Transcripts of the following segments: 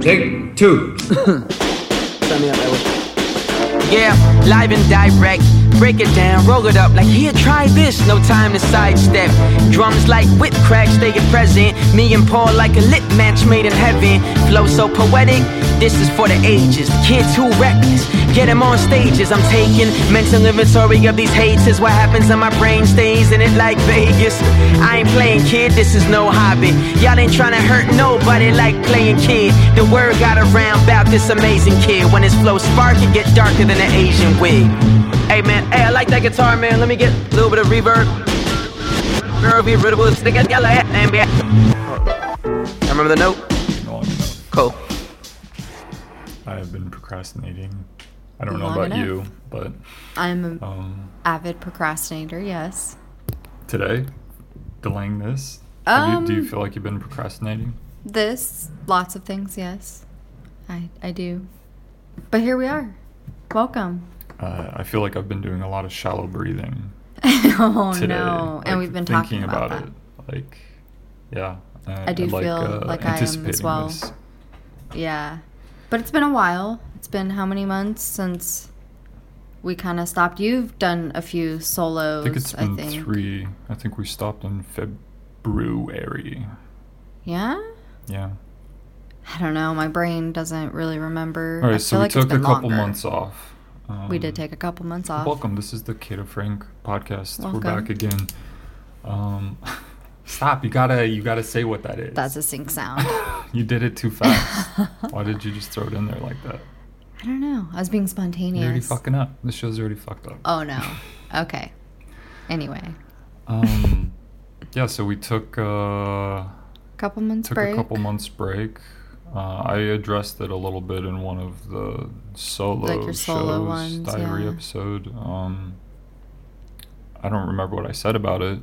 Take two. Sign me up, Edward. Yeah, live and direct. Break it down, roll it up like here, try this. No time to sidestep. Drums like whip cracks, stay present. Me and Paul like a lit match made in heaven. Flow so poetic, this is for the ages. Kids who reckless, get them on stages. I'm taking mental inventory of these hates. Is what happens in my brain stays in it like Vegas. I ain't playing kid, this is no hobby. Y'all ain't trying to hurt nobody like playing kid. The word got around about this amazing kid. When his flow spark, it get darker than an Asian wig. Hey man, hey, I like that guitar, man. Let me get a little bit of reverb. Girl, be rid of it. Stick it, yellow hat, and be. Remember the note? Cool. I have been procrastinating. I don't know about enough. you, but I'm an um, avid procrastinator, yes. today, delaying this. Have you, do you Um, feel like you've been procrastinating? This, lots of things, yes. I, I do. But here we are. Welcome. Uh, I feel like I've been doing a lot of shallow breathing oh today. no. and we've been thinking talking about, that. it. Like, yeah. I do feel like I am as well. this. Yeah. But it's been a while. It's been how many months since we kind of stopped? You've done a few solos, I think it's I been think. three. I think we stopped in February. Yeah? Yeah. I don't know. My brain doesn't really remember. All I so we like took a couple longer. months off. Um, We did take a couple months off. Welcome. This is the Cato Frank podcast. We're back again. Um, stop. You gotta. You gotta say what that is. That's a sync sound. You did it too fast. Why did you just throw it in there like that? I don't know. I was being You're spontaneous. already fucking up. The show's already fucked up. Oh no. Okay. Anyway, Um, yeah. So we took uh, couple months took break. a couple months break. Uh, I addressed it a little bit in one of the solo Like your solo shows, ones, diary yeah. episode. Um, I don't remember what I said about it,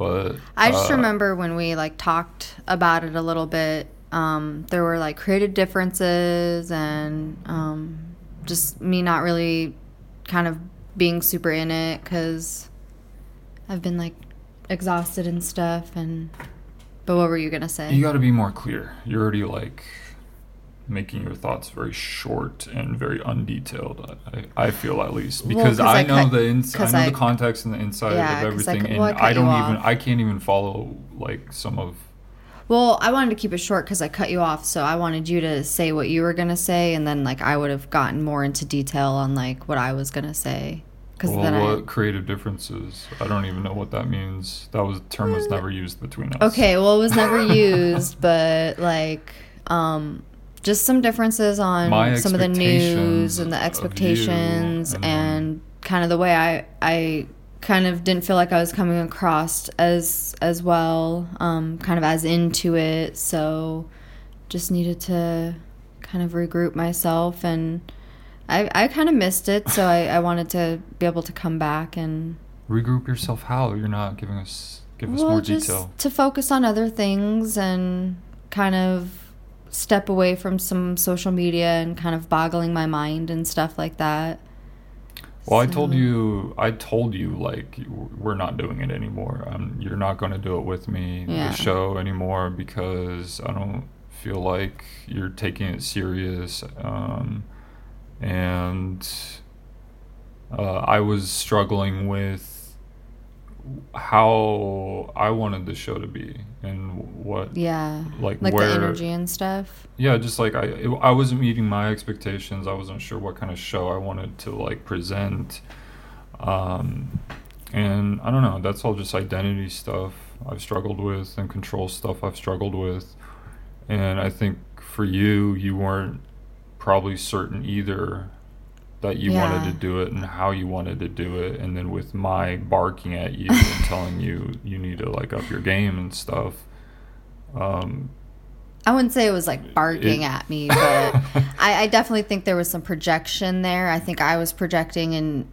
but I just uh, remember when we like talked about it a little bit. Um, there were like creative differences and um, just me not really kind of being super in it because I've been like exhausted and stuff. And but what were you gonna say? You got to be more clear. You're already like making your thoughts very short and very undetailed. I, I feel at least Well, I, I know cut- the ins- I know I- the context and the inside Yeah, of 'cause I everything, cut- and well, I I don't even off. I can't even follow like some of. Well, I wanted to keep it short because I cut you off, so I wanted you to say what you were gonna say, and then like I would have gotten more into detail on like what I was gonna say. Because Well, then what creative differences? I don't even know what that means. That was term was never used between us. Okay, well, it was never used, but like um, just some differences on My some of the news and the expectations, and and, kind of the way I I kind of didn't feel like I was coming across as as well, um, kind of as into it. So just needed to kind of regroup myself and. I, I kind of missed it, so I, I wanted to be able to come back and Regroup yourself. How you're not giving us give us well, more just detail. to focus on other things and kind of step away from some social media and kind of boggling my mind and stuff like that. Well, I told you, I told you, like, we're not doing it anymore. Um, you're not going to do it with me, Yeah. the show anymore, because I don't feel like you're taking it serious. Um, and uh, I was struggling with how I wanted the show to be and what, Yeah, like, like where, the energy and stuff. yeah, just like I, it, I wasn't meeting my expectations. I wasn't sure what kind of show I wanted to like present, um, and I don't know. That's all just identity stuff I've struggled with and control stuff I've struggled with, and I think for you, you weren't probably certain either that you wanted to do it and how you wanted to do it, and then with my barking at you and telling you you need to like up your game and stuff. Um, I wouldn't say it was like barking It- at me, but I, I definitely think there was some projection there. I think I was projecting and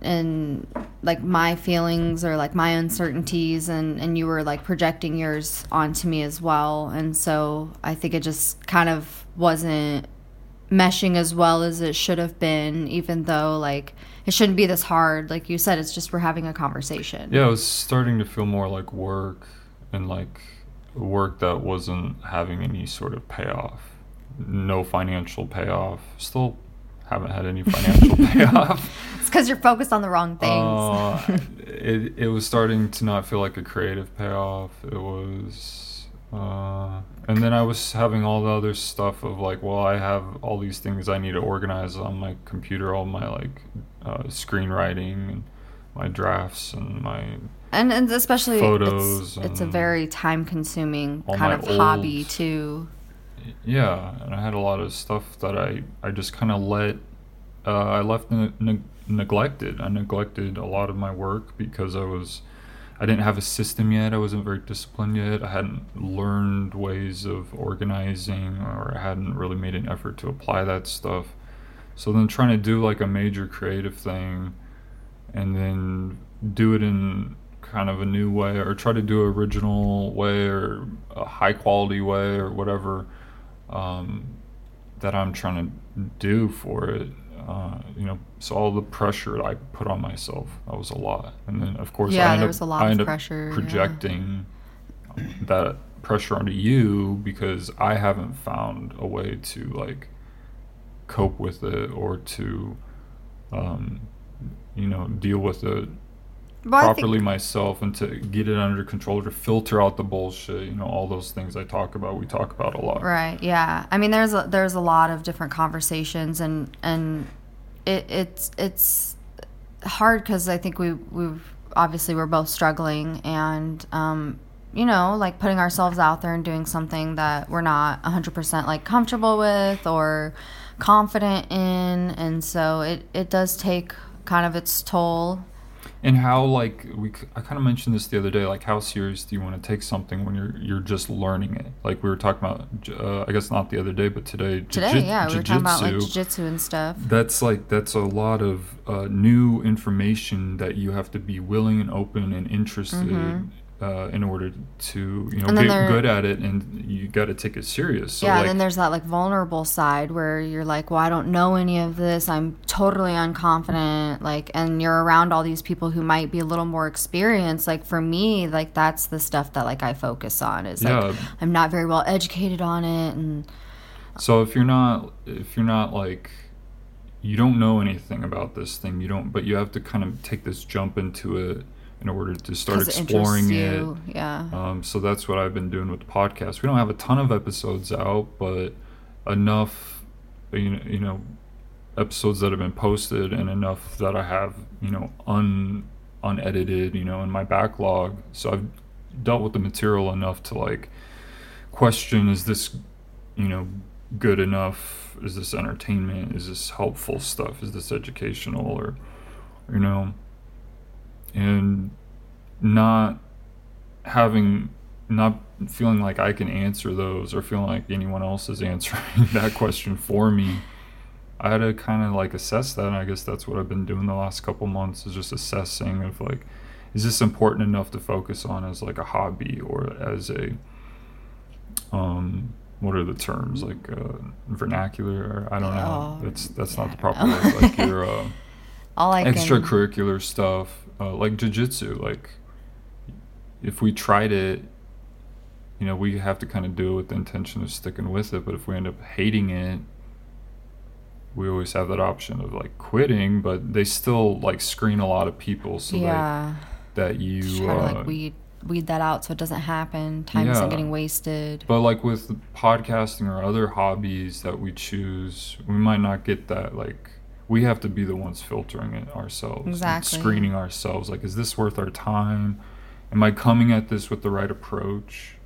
and like my feelings or like my uncertainties and and you were like projecting yours onto me as well. And so I think it just kind of wasn't meshing as well as it should have been, even though like it shouldn't be this hard. Like you said, it's just we're having a conversation. Yeah, it was starting to feel more like work and like work that wasn't having any sort of payoff. no financial payoff. Still haven't had any financial payoff. It's because you're focused on the wrong things. Uh, it it was starting to not feel like a creative payoff. It was, uh, and then I was having all the other stuff of like, well, I have all these things I need to organize on my computer, all my like uh, screenwriting and my drafts and my and, and especially Photos it's, it's a very time consuming kind of hobby too. yeah, and I had a lot of stuff that I I just kind of let uh, I left ne- ne- neglected. I neglected a lot of my work because I was I didn't have a system yet. I wasn't very disciplined yet. I hadn't learned ways of organizing, or I hadn't really made an effort to apply that stuff. So then trying to do like a major creative thing, and then do it in kind of a new way, or try to do an original way, or a high quality way, or whatever um, that I'm trying to do for it. Uh, you know, so all the pressure that I put on myself, that was a lot. And then, of course, Yeah, I end up, was a lot I of end up pressure, yeah. projecting that pressure onto you because I haven't found a way to like cope with it or to, um, you know, deal with it Well, I think- properly myself and to get it under control to filter out the bullshit you know all those things i talk about we talk about a lot Right. Yeah. I mean, there's a, there's a lot of different conversations, and and it, it's it's hard because I think we we've obviously we're both struggling, and um, you know, like putting ourselves out there and doing something that we're not 100% like comfortable with or confident in, and so it it does take kind of its toll. And how like we i kind of mentioned this the other day like how serious do you want to take something when you're you're just learning it like we were talking about uh, i guess not the other day but today Today, jiu- yeah, we were talking about like jiu-jitsu. jujitsu and stuff. that's like that's a lot of uh, new information that you have to be willing and open and interested uh, in order to you know get good at it and you got to take it serious so yeah, like, and then there's that like vulnerable side where you're like, well, I don't know any of this. I'm totally unconfident. Like, and you're around all these people who might be a little more experienced. Like for me, like that's the stuff that like I focus on is like Yeah. I'm not very well educated on it, and So if you're not if you're not like you don't know anything about this thing, you don't but you have to kind of take this jump into it in order to start exploring interests it. Yeah. Um, so that's what I've been doing with the podcast. We don't have a ton of episodes out, but enough you know, you know episodes that have been posted and enough that I have, you know, un unedited, you know, in my backlog. So I've dealt with the material enough to like question is this, you know, good enough? Is this entertainment? Is this helpful stuff? Is this educational or you know and not having not feeling like I can answer those or feeling like anyone else is answering that question for me. I had to kind of like assess that, and I guess that's what I've been doing the last couple months is just assessing of like, is this important enough to focus on as like a hobby or as a, um, what are the terms like uh, vernacular? I don't know. Oh, That's that's yeah, not the proper word. Like your uh, all I can. extracurricular stuff, uh, like jujitsu. Like, if we tried it, you know, we have to kind of do it with the intention of sticking with it. But if we end up hating it, we always have that option of like quitting. But they still like screen a lot of people, so yeah. that that you. Just try uh, to like weed weed that out so it doesn't happen. Time Yeah. isn't getting wasted. But like with podcasting or other hobbies that we choose, we might not get that like we have to be the ones filtering it ourselves. Exactly. Screening ourselves. Like, is this worth our time? Am I coming at this with the right approach?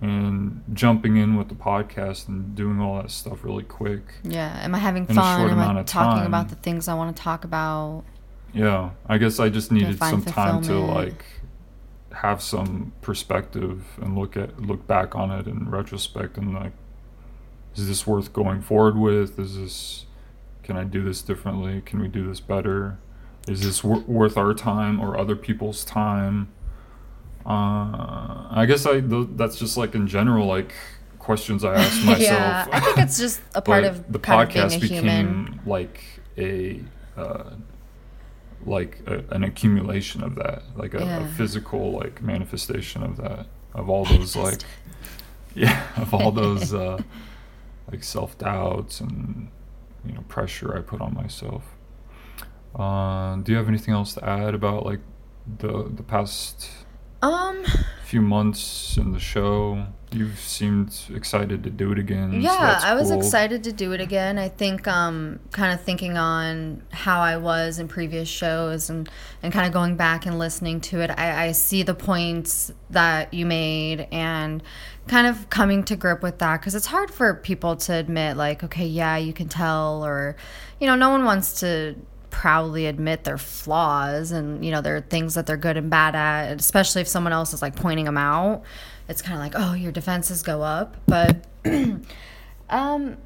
And jumping in with the podcast and doing all that stuff really quick. Yeah. Am I having fun? Am I talking time. about the things I want to talk about? Yeah, I guess I just needed some time to like have some perspective and look at look back on it in retrospect and like is this worth going forward with? Is this can I do this differently? Can we do this better? Is this wor- worth our time or other people's time? Uh, I guess I th- that's just like in general like questions I ask myself. yeah. I think it's just a part of the of podcast being a became human. like a uh, like a, an accumulation of that like a, a physical like manifestation of that of all those like yeah of all those uh like self doubts and you know pressure I put on myself. Uh, do you have anything else to add about like the the past Um, a few months in the show? You've seemed excited to do it again. yeah, that's I was cool. excited to do it again. I think um, kind of thinking on how I was in previous shows and, and kind of going back and listening to it, I, I see the points that you made and kind of coming to grip with that because it's hard for people to admit, like, okay, yeah, you can tell, or, you know, no one wants to proudly admit their flaws and you know there are things that they're good and bad at especially if someone else is like pointing them out it's kind of like oh your defenses go up. But um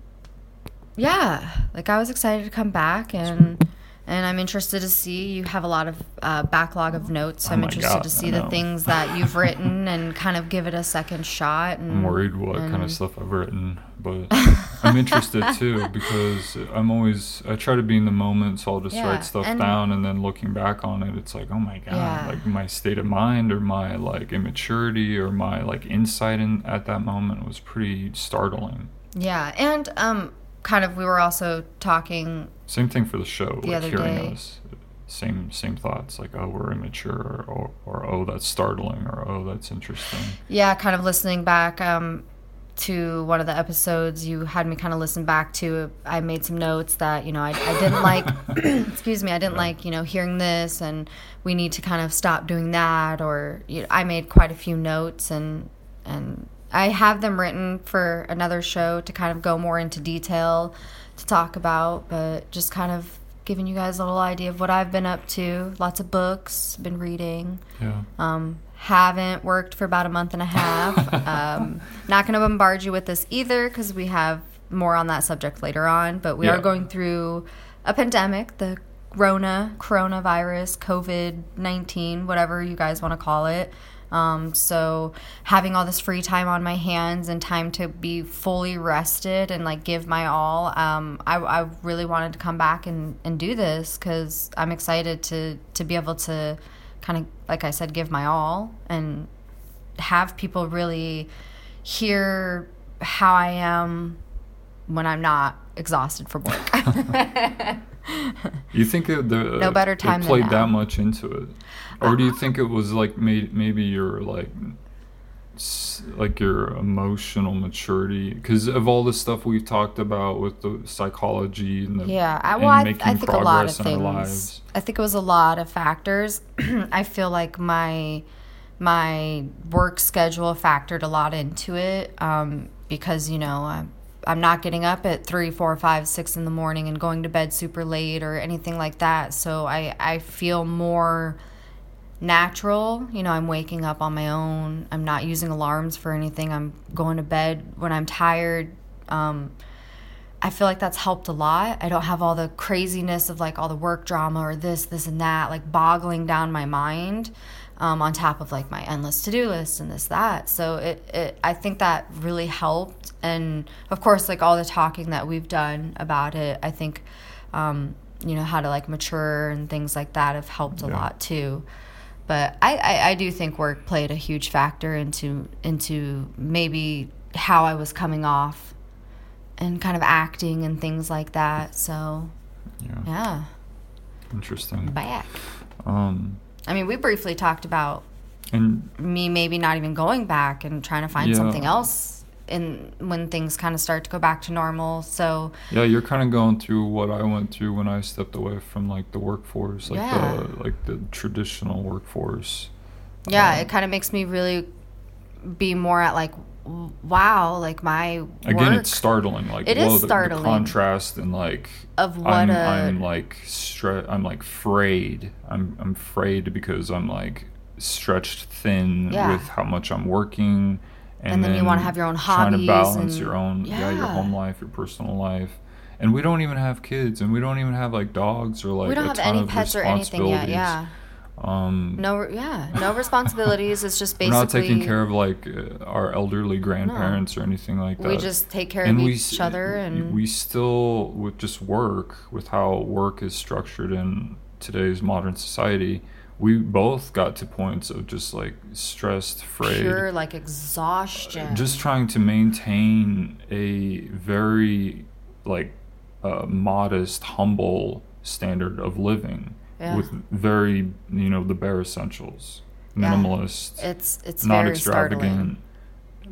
yeah like i was excited to come back and and i'm interested to see you have a lot of uh, backlog of notes Oh i'm interested God, to see the things that you've written and kind of give it a second shot and I'm worried what kind of stuff I've written, but I'm interested too because I'm always I try to be in the moment, so I'll just Yeah, write stuff and- down, and then looking back on it, it's like, oh my god, Yeah. like my state of mind or my like immaturity or my like insight in at that moment was pretty startling. yeah and um kind of we were also talking Same thing for the show, The like other hearing day. us. Same same thoughts, like oh we're immature, or, or oh that's startling, or oh that's interesting. yeah kind of listening back um to one of the episodes you had me kind of listen back to i made some notes that you know i, I didn't like excuse me i didn't like you know hearing this and we need to kind of stop doing that or you know, i made quite a few notes and and i have them written for another show to kind of go more into detail to talk about but just kind of giving you guys a little idea of what i've been up to lots of books been reading Yeah. um, haven't worked for about a month and a half. um, not going to bombard you with this either because we have more on that subject later on. But we Yeah. are going through a pandemic, the Rona, coronavirus, COVID 19, whatever you guys want to call it. Um, so having all this free time on my hands and time to be fully rested and like give my all, um, I, I really wanted to come back and, and do this because I'm excited to to be able to kind of like I said, give my all and have people really hear how I am when I'm not exhausted from work. You think the No better time than played that much into it, or do you think it was like may, maybe your like like your emotional maturity because of all the stuff we've talked about with the psychology and the yeah, I, well, I, making I think a lot of progress in our things. lives. I think it was a lot of factors. I feel like my my work schedule factored a lot into it um, because you know I'm, I'm not getting up at three, four, five, six in the morning and going to bed super late or anything like that. So I I feel more natural. You know, I'm waking up on my own. I'm not using alarms for anything. I'm going to bed when I'm tired. Um, I feel like that's helped a lot. I don't have all the craziness of like all the work drama or this, this, and that, like boggling down my mind um, on top of like my endless to do list and this, that. So it, it, I think that really helped. And of course, like all the talking that we've done about it, I think, um, you know, how to like mature and things like that have helped a Yeah. lot too but I, I, I do think work played a huge factor into into maybe how I was coming off and kind of acting and things like that. So Yeah, yeah, interesting. back. Um, I mean, we briefly talked about and me maybe not even going back and trying to find Yeah. something else in when things kind of start to go back to normal. So yeah, you're kind of going through what I went through when I stepped away from like the workforce, like Yeah. the like the traditional workforce. yeah, Um, it kind of makes me really be more at like, wow, like my Again, it's startling. Like It whoa, is the, startling. the contrast and like of what I'm, a I'm like stre- I'm like frayed. I'm I'm frayed because I'm like stretched thin Yeah. with how much I'm working. And, And then you wanna have your own hobbies Trying to balance and- your own yeah. your home life, your personal life. And we don't even have kids, and we don't even have like dogs or like we don't have any pets or anything yet. Yeah. Um, No, yeah, no responsibilities. It's just basically we're not taking care of like uh, our elderly grandparents or anything like that. we just take care and of we each s- other, and we still with just work with how work is structured in today's modern society we both got to points of just like stressed, afraid, Pure like exhaustion. just trying to maintain a very like uh, modest, humble standard of living Yeah. with very you know the bare essentials, Yeah. minimalist, it's it's not very extravagant startling.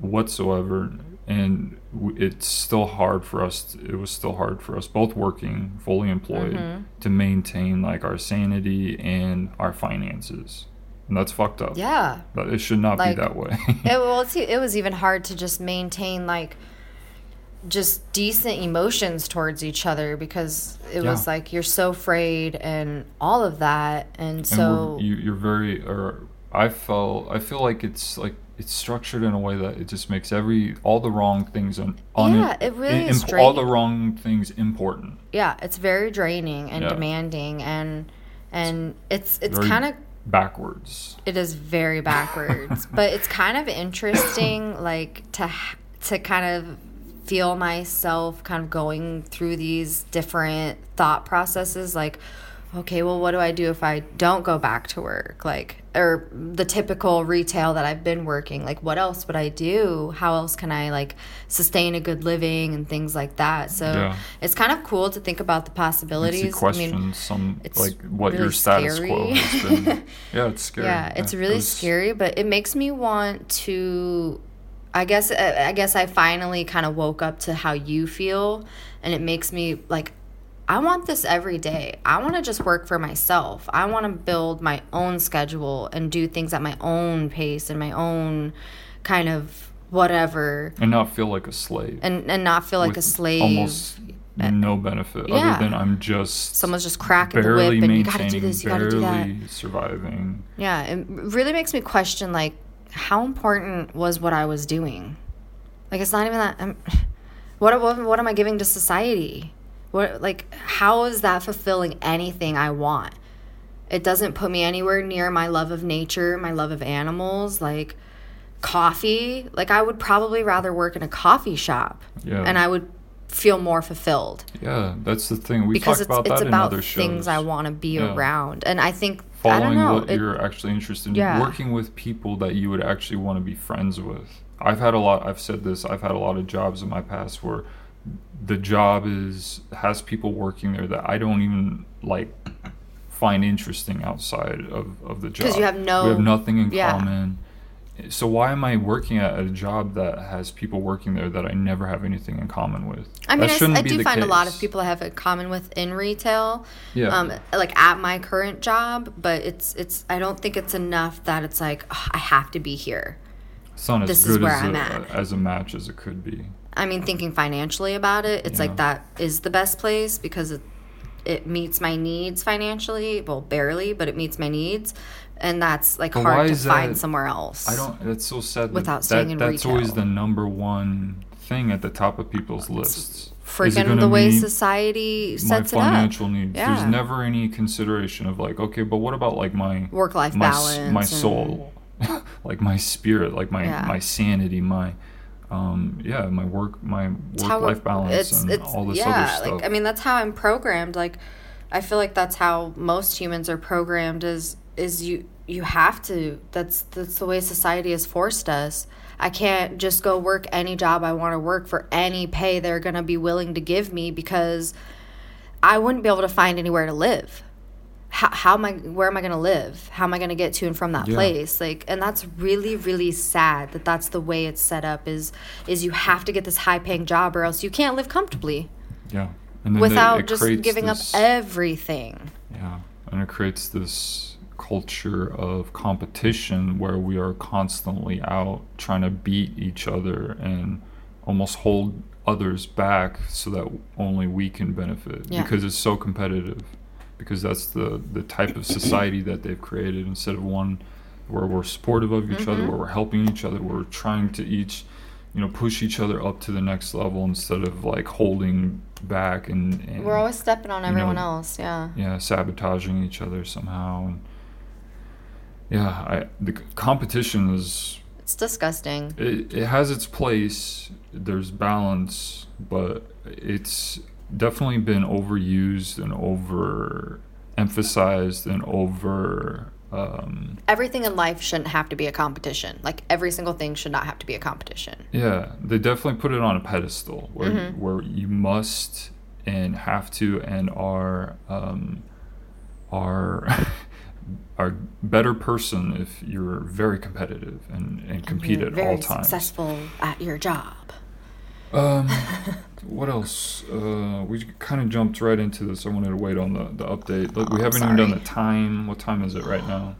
Whatsoever, and it's still hard for us. It was still hard for us, both working, fully employed, Mm-hmm. to maintain like our sanity and our finances, and that's fucked up. Yeah. But it should not Like, be that way. It, well, it was even hard to just maintain like just decent emotions towards each other because it was like you're so afraid and all of that, and and so you, you're very or i felt i feel like it's like it's structured in a way that it just makes every all the wrong things un, un- Yeah, it really is all the wrong things important yeah, it's very draining and Yeah. demanding, and and it's it's Very kind of backwards It is very backwards, but it's kind of interesting, like to to kind of feel myself kind of going through these different thought processes. Like, okay, well, what do I do if I don't go back to work? Like, or the typical retail that I've been working. Like, what else would I do? How else can I like sustain a good living and things like that? So Yeah. it's kind of cool to think about the possibilities. you question I mean, some it's like what your really status quo scary. has been yeah it's scary Yeah, it's it really was- scary, but it makes me want to. I guess I guess I finally kind of woke up to how you feel, and it makes me like. I want this every day. I want to just work for myself. I want to build my own schedule and do things at my own pace and my own kind of whatever, and not feel like a slave and and not feel like a slave. almost uh, no benefit Yeah. other than i'm just Someone's just cracking the whip, and you got to do this, you got to do that. surviving Yeah, it really makes me question like how important was what I was doing. Like it's not even that. I'm, what what what am I giving to society? What like how is that fulfilling anything I want? It doesn't put me anywhere near my love of nature, my love of animals, like coffee. Like I would probably rather work in a coffee shop, Yeah. and I would feel more fulfilled yeah that's the thing we because talked it's about it's that about in other shows things I want to be Yeah. around, and I think I don't following know. what it- you're actually interested in Yeah. working with people that you would actually want to be friends with i've had a lot i've said this i've had a lot of jobs in my past where the job is has people working there that i don't even like find interesting outside of, of the job. Because you have no- we have nothing in yeah. common so why am i working at a job that has people working there that i never have anything in common with I mean, I, I do find a lot of people I have in common with in retail. Yeah. Um, like at my current job, but it's it's. I don't think it's enough that it's like "Ugh, I have to be here. it's not as this is good where as, I'm a, at. as a match as it could be I mean, thinking financially about it, it's Yeah. like that is the best place because it it meets my needs financially. Well, barely, but it meets my needs, and that's like But hard to find that- somewhere else. I don't. That's so sad. Without that, staying in that's always the number one thing at the top of people's lists. Is Freaking the way society my sets it up. financial needs. Yeah. There's never any consideration of like, okay, but what about like my Work-life my, s- balance my and- soul, like my spirit, like my Yeah. my sanity, my um yeah, my work, my work life balance, and all this yeah, other stuff. like I mean that's how I'm programmed. Like I feel like that's how most humans are programmed is is you you have to that's that's the way society has forced us. I can't just go work any job I want to work for any pay they're going to be willing to give me because I wouldn't be able to find anywhere to live. How, how am I where am I going to live? How am I going to get to and from that Yeah. place? Like and that's really really sad that that's the way it's set up is is you have to get this high paying job or else you can't live comfortably yeah, and then without it just giving this- up everything. Yeah, and it creates this culture of competition where we are constantly out trying to beat each other and almost hold others back so that only we can benefit Yeah. because it's so competitive because that's the the type of society that they've created instead of one where we're supportive of each Mm-hmm. other where we're helping each other where we're trying to each you know push each other up to the next level instead of like holding back and, and We're always stepping on everyone know, else. Yeah. yeah sabotaging each other somehow and yeah i the competition is It's disgusting. it, it has its place there's balance but it's definitely been overused and over emphasized and over Um, Everything in life shouldn't have to be a competition. Like every single thing should not have to be a competition. yeah, they definitely put it on a pedestal where Mm-hmm. where you must and have to and are um, are are better person if you're very competitive and, and compete You're at all times. successful at your job. Um, what else? Uh, we kind of jumped right into this. I wanted to wait on the, the update. Look, we Oh, haven't even done the time. What time is it right now?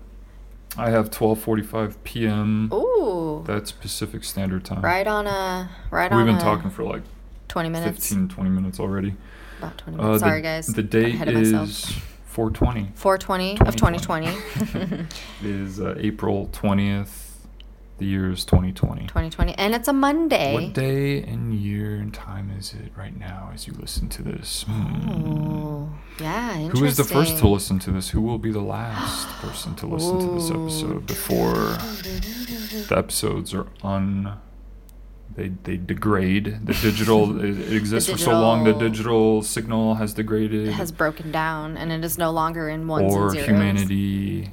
I have 12:45 p.m. Ooh, That's Pacific Standard Time. right on a right We've on been a talking for like twenty minutes. 15, 20 minutes already. About twenty Uh, minutes. the- Sorry, guys. The Got date ahead of myself. is 420. 420 of 2020. 2020. It is uh, April 20th. The year is 2020. 2020. And it's a Monday. What day and year and time is it right now as you listen to this? Oh, yeah, interesting. Who is the first to listen to this? Who will be the last person to listen to this episode before the episodes are un they they degrade. The digital it, exists for so long the digital- digital signal has degraded It has broken down and it is no longer in ones or and zeros. humanity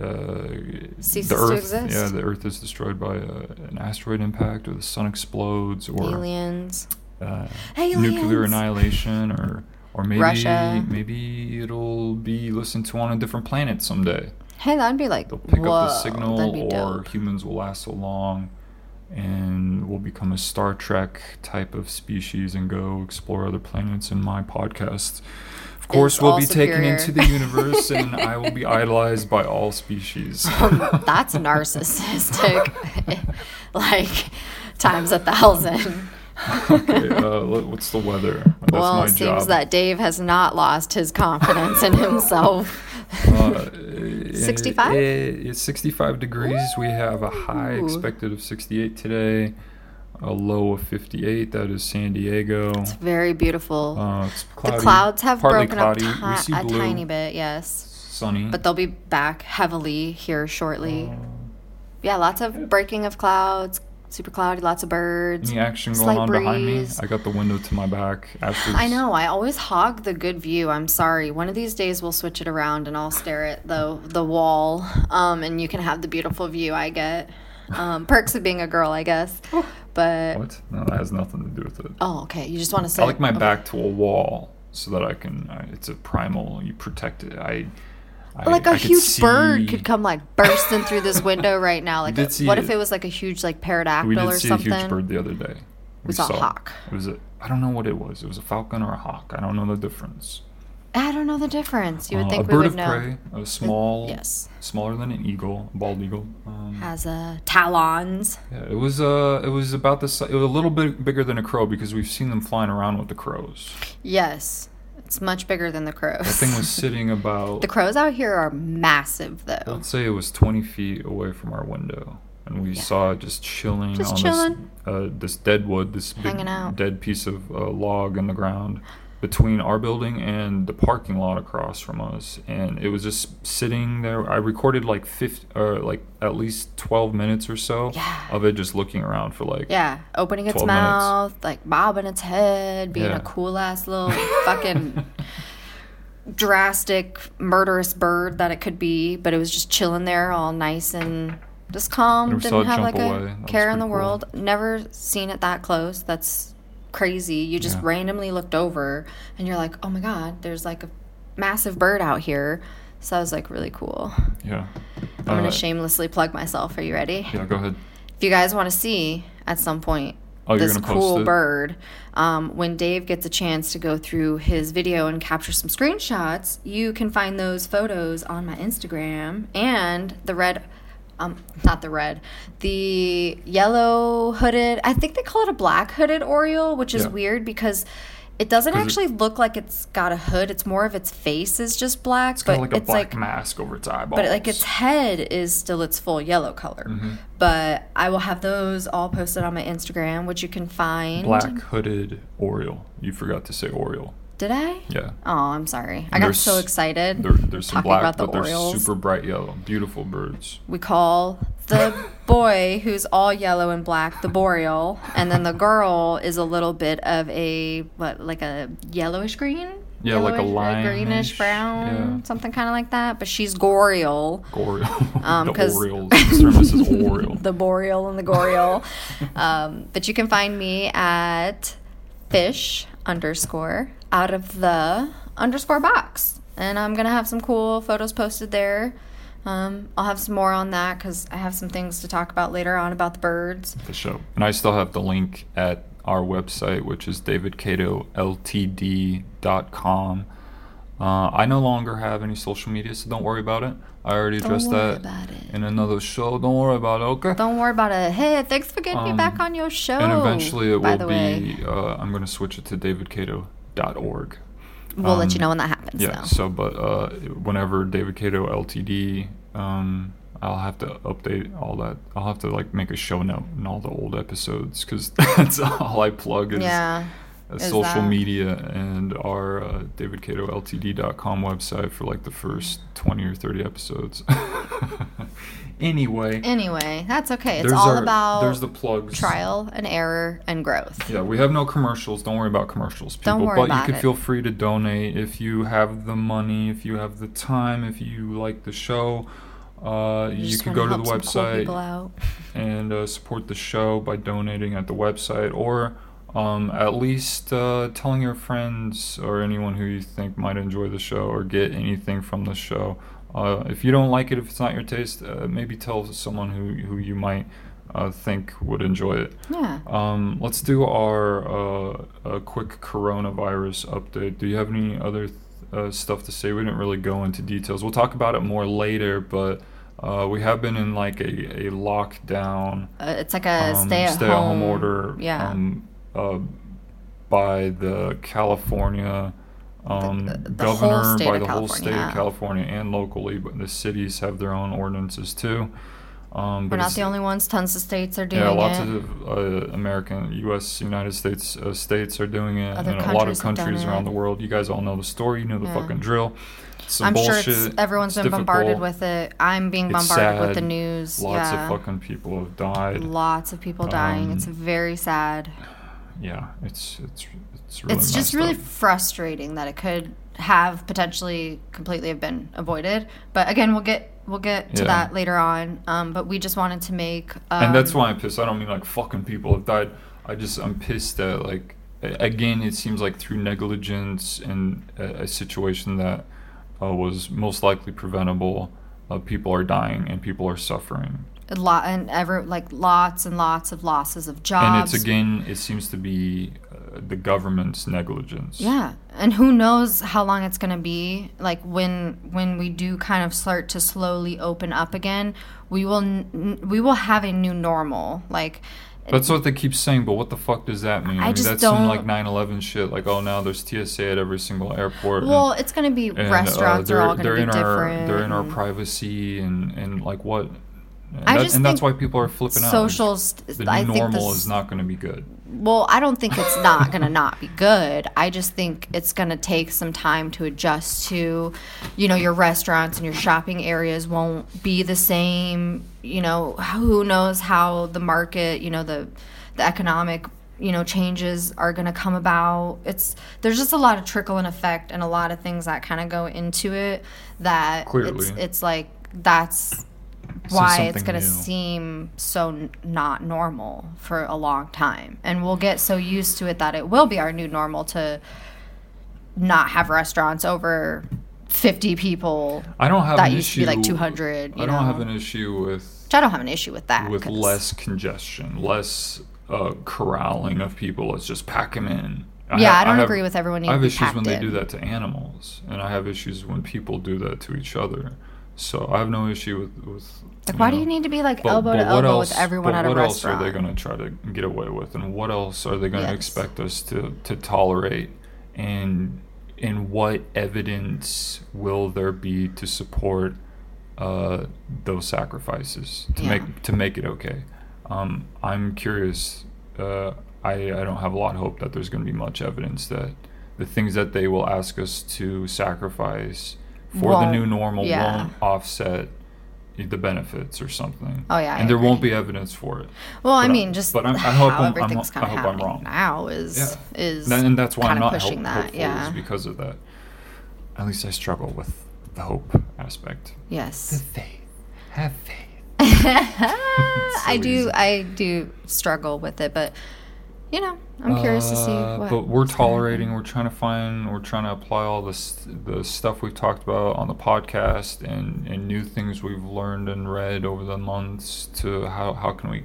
the to earth yeah the earth is destroyed by uh, an asteroid impact or the sun explodes or Aliens. uh, Aliens. nuclear annihilation or or maybe Russia. maybe it'll be listened to on a different planet someday. Hey, that'd be like, They'll pick whoa, up the signal or humans will last so long and we'll become a Star Trek type of species and go explore other planets in my podcast. Of course, Is we'll be taken into the universe and I will be idolized by all species. That's narcissistic. like, times a thousand. okay, uh, what's the weather? That's well, my it seems job. that Dave has not lost his confidence in himself. Uh, 65? it- it's 65 degrees. We have a high expected of 68 today, a low of 58. That is San Diego. It's very beautiful. Uh, it's the clouds have broken cloudy. up ti- a blue, tiny bit, yes. sunny. But they'll be back heavily here shortly. Uh, yeah, lots of breaking of clouds, super cloudy, lots of birds. any action going on behind me? I got the window to my back. Ashley's, I know. I always hog the good view. I'm sorry. One of these days we'll switch it around and I'll stare at the the wall, um, and you can have the beautiful view I get. Um, perks of being a girl, I guess. But What? No, that has nothing to do with it. oh, okay. You just want to sit. I like my okay. back to a wall so that I can. Uh, it's a primal. You protect it. I. I Like a I could huge bird could come like bursting through this window right now. Like, a- what if it. was like a huge like pterodactyl We did or see something? a huge bird the other day. We saw a hawk. It was a. I don't know what it was. It was a falcon or a hawk. I don't know the difference. I don't know the difference. You would Uh, think a we bird would of know. prey, a small, yes. smaller than an eagle, a bald eagle. Um, Has uh, talons. yeah, it was uh, it was about the si- it was a little bit bigger than a crow because we've seen them flying around with the crows. Yes, it's much bigger than the crows. That thing was sitting about the crows out here are massive, though. let's say it was 20 feet away from our window and we Yeah. saw it just chilling Just on chilling. this uh, this dead wood this big Hanging out. dead piece of uh, log in the ground between our building and the parking lot across from us and it was just sitting there i recorded like 50 or uh, like at least 12 minutes or so Yeah. of it just looking around for like Yeah, opening its 12 minutes. mouth, like bobbing its head, being Yeah. a cool ass little fucking drastic, murderous bird that it could be. But it was just chilling there, all nice and just calm. Didn't have like away. a care in the cool. world. Never seen it that close. That's crazy. You just Yeah. randomly looked over and you're like, oh my god, there's like a massive bird out here. So that was like really cool. yeah I'm gonna Uh, shamelessly plug myself. Are you ready? yeah go ahead If you guys want to see at some point Oh, this cool bird, um, when Dave gets a chance to go through his video and capture some screenshots, you can find those photos on my Instagram and the red. Um, not the red, the yellow hooded. I think they call it a black hooded Oriole, which is Yeah. weird because it doesn't 'Cause it- actually look like it's got a hood. It's more of its face is just black, it's but like a it's black like mask over its eyeballs but like its head is still its full yellow color. Mm-hmm. But I will have those all posted on my Instagram, which you can find. black hooded oriole you forgot to say oriole Did I? yeah Oh, I'm sorry. I And got so excited. There, there's some black, about the but they're Orioles. super bright yellow. Beautiful birds. We call the boy who's all yellow and black the boreal, and then the girl is a little bit of a what, like a yellowish green. Yeah, like a lime greenish brown, Yeah. something kind of like that. But she's Goriel. Goriel. Um, the Orioles. Mr. Oriole. the boreal and the gorial. um, but you can find me at fish underscore out of the underscore box. And I'm going to have some cool photos posted there. Um, I'll have some more on that because I have some things to talk about later on about the birds. the show. And I still have the link at our website, which is davidcatoltd.com. Uh, I no longer have any social media, so don't worry about it. I already addressed that in another show. Don't worry about it, okay? Don't worry about it. Hey, thanks for getting me Um, back on your show. and eventually it by will the way. be, uh, I'm going to switch it to davidcato.org. We'll let you um, know when that happens. Yeah, though. so, but uh, whenever David Cato LTD, um, I'll have to update all that. I'll have to like make a show note in all the old episodes because that's all I plug is yeah. uh, is social that- media and our uh, davidcatoltd.com website for like the first 20 or 30 episodes. anyway, Anyway, that's okay. It's all our- about there's the plugs. trial and error and growth. Yeah, we have no commercials. Don't worry about commercials, people. Don't worry but about you can it. feel free to donate if you have the money, if you have the time, if you like the show. Uh, you could go to the some cool website and uh, support the show by donating at the website or um, at least uh, telling your friends or anyone who you think might enjoy the show or get anything from the show. Uh, if you don't like it, if it's not your taste, uh, maybe tell someone who, who you might uh, think would enjoy it. Yeah. Um, let's do our uh, a quick coronavirus update. Do you have any other th- uh, stuff to say? We didn't really go into details. We'll talk about it more later, but uh, we have been in like a, a lockdown, Uh, it's like a um, stay at stay-at-home home order Yeah. um, uh, by the California um, the- the governor, by the whole state of California, and locally. But the cities have their own ordinances too. Um, We're not the only ones. Tons of states are doing it. yeah, lots it. of uh, American, U.S., United States uh, states are doing it, Other and a lot of countries have done countries around it. the world. You guys all know the story. You know the Yeah. fucking drill. Some I'm bullshit. sure it's, everyone's it's been bombarded with it. I'm being It's bombarded with the news. Lots yeah. of fucking people have died. Lots of people dying. it's Um, very sad. Yeah, it's it's it's really it's just really up. frustrating that it could have potentially completely have been avoided. But again, we'll get we'll get to Yeah. that later on. Um, but we just wanted to make um, and that's why I'm pissed. I don't mean like fucking people have died. I just I'm pissed that like again it seems like through negligence and a, a situation that uh, was most likely preventable, uh, people are dying and people are suffering. a lot and ever like lots and lots of losses of jobs. And it's again, it seems to be the government's negligence. Yeah, and who knows how long it's going to be? Like when when we do kind of start to slowly open up again, we will n- we will have a new normal. Like That's what they keep saying, but what the fuck does that mean? I mean, just that's don't- like 9/11 shit. Like, oh, now there's TSA at every single airport. and- well, it's going to be and, uh, restaurants are they're- all going they're to be in different. Our, they're in our privacy and and like what? And, I that- just and that's why people are flipping out. social st- The I think normal this- is not going to be good. Well, I don't think it's not going to not be good. I just think it's going to take some time to adjust to, you know, your restaurants and your shopping areas won't be the same. You know, who knows how the market, you know, the the economic, you know, changes are going to come about. It's there's just a lot of trickle and effect and a lot of things that kind of go into it that Clearly. it's it's like that's Why it's going to seem so n- not normal for a long time. And we'll get so used to it that it will be our new normal to not have restaurants over 50 people. I don't have That an used to be, like, issue- 200, you I don't know? have an issue with Which I don't have an issue with that. with 'cause- less congestion, less uh, corralling of people. Let's just pack them in. Yeah, ha- I don't have- agree with everyone I have needing to be issues when packed they do that to animals, and I have issues when people do that to each other. So I have no issue with with. Like, why do you need to be like but- elbow to but what elbow else- with everyone at a restaurant? what else are they going to try to get away with, and what else are they going to Yes. expect us to to tolerate, and and what evidence will there be to support uh, those sacrifices to Yeah. make to make it okay? Um, I'm curious. Uh, I I don't have a lot of hope that there's going to be much evidence that the things that they will ask us to sacrifice for the Won't- new normal yeah. won't offset the benefits or something. Oh, yeah, I and there won't be evidence for it. Well, I But I- mean, just but I'm- I hope how I'm- I'm- I kind of hope I'm happening wrong. now is Yeah. is and, and that's why I'm kinda not pushing hope, that. Yeah. is because of that. At least I struggle with the hope aspect. yes. The faith. Have faith. I do. I do struggle with it, but you know, I'm curious to see Uh, what. But we're tolerating. We're trying to find. We're trying to apply all this the stuff we've talked about on the podcast and and new things we've learned and read over the months to how how can we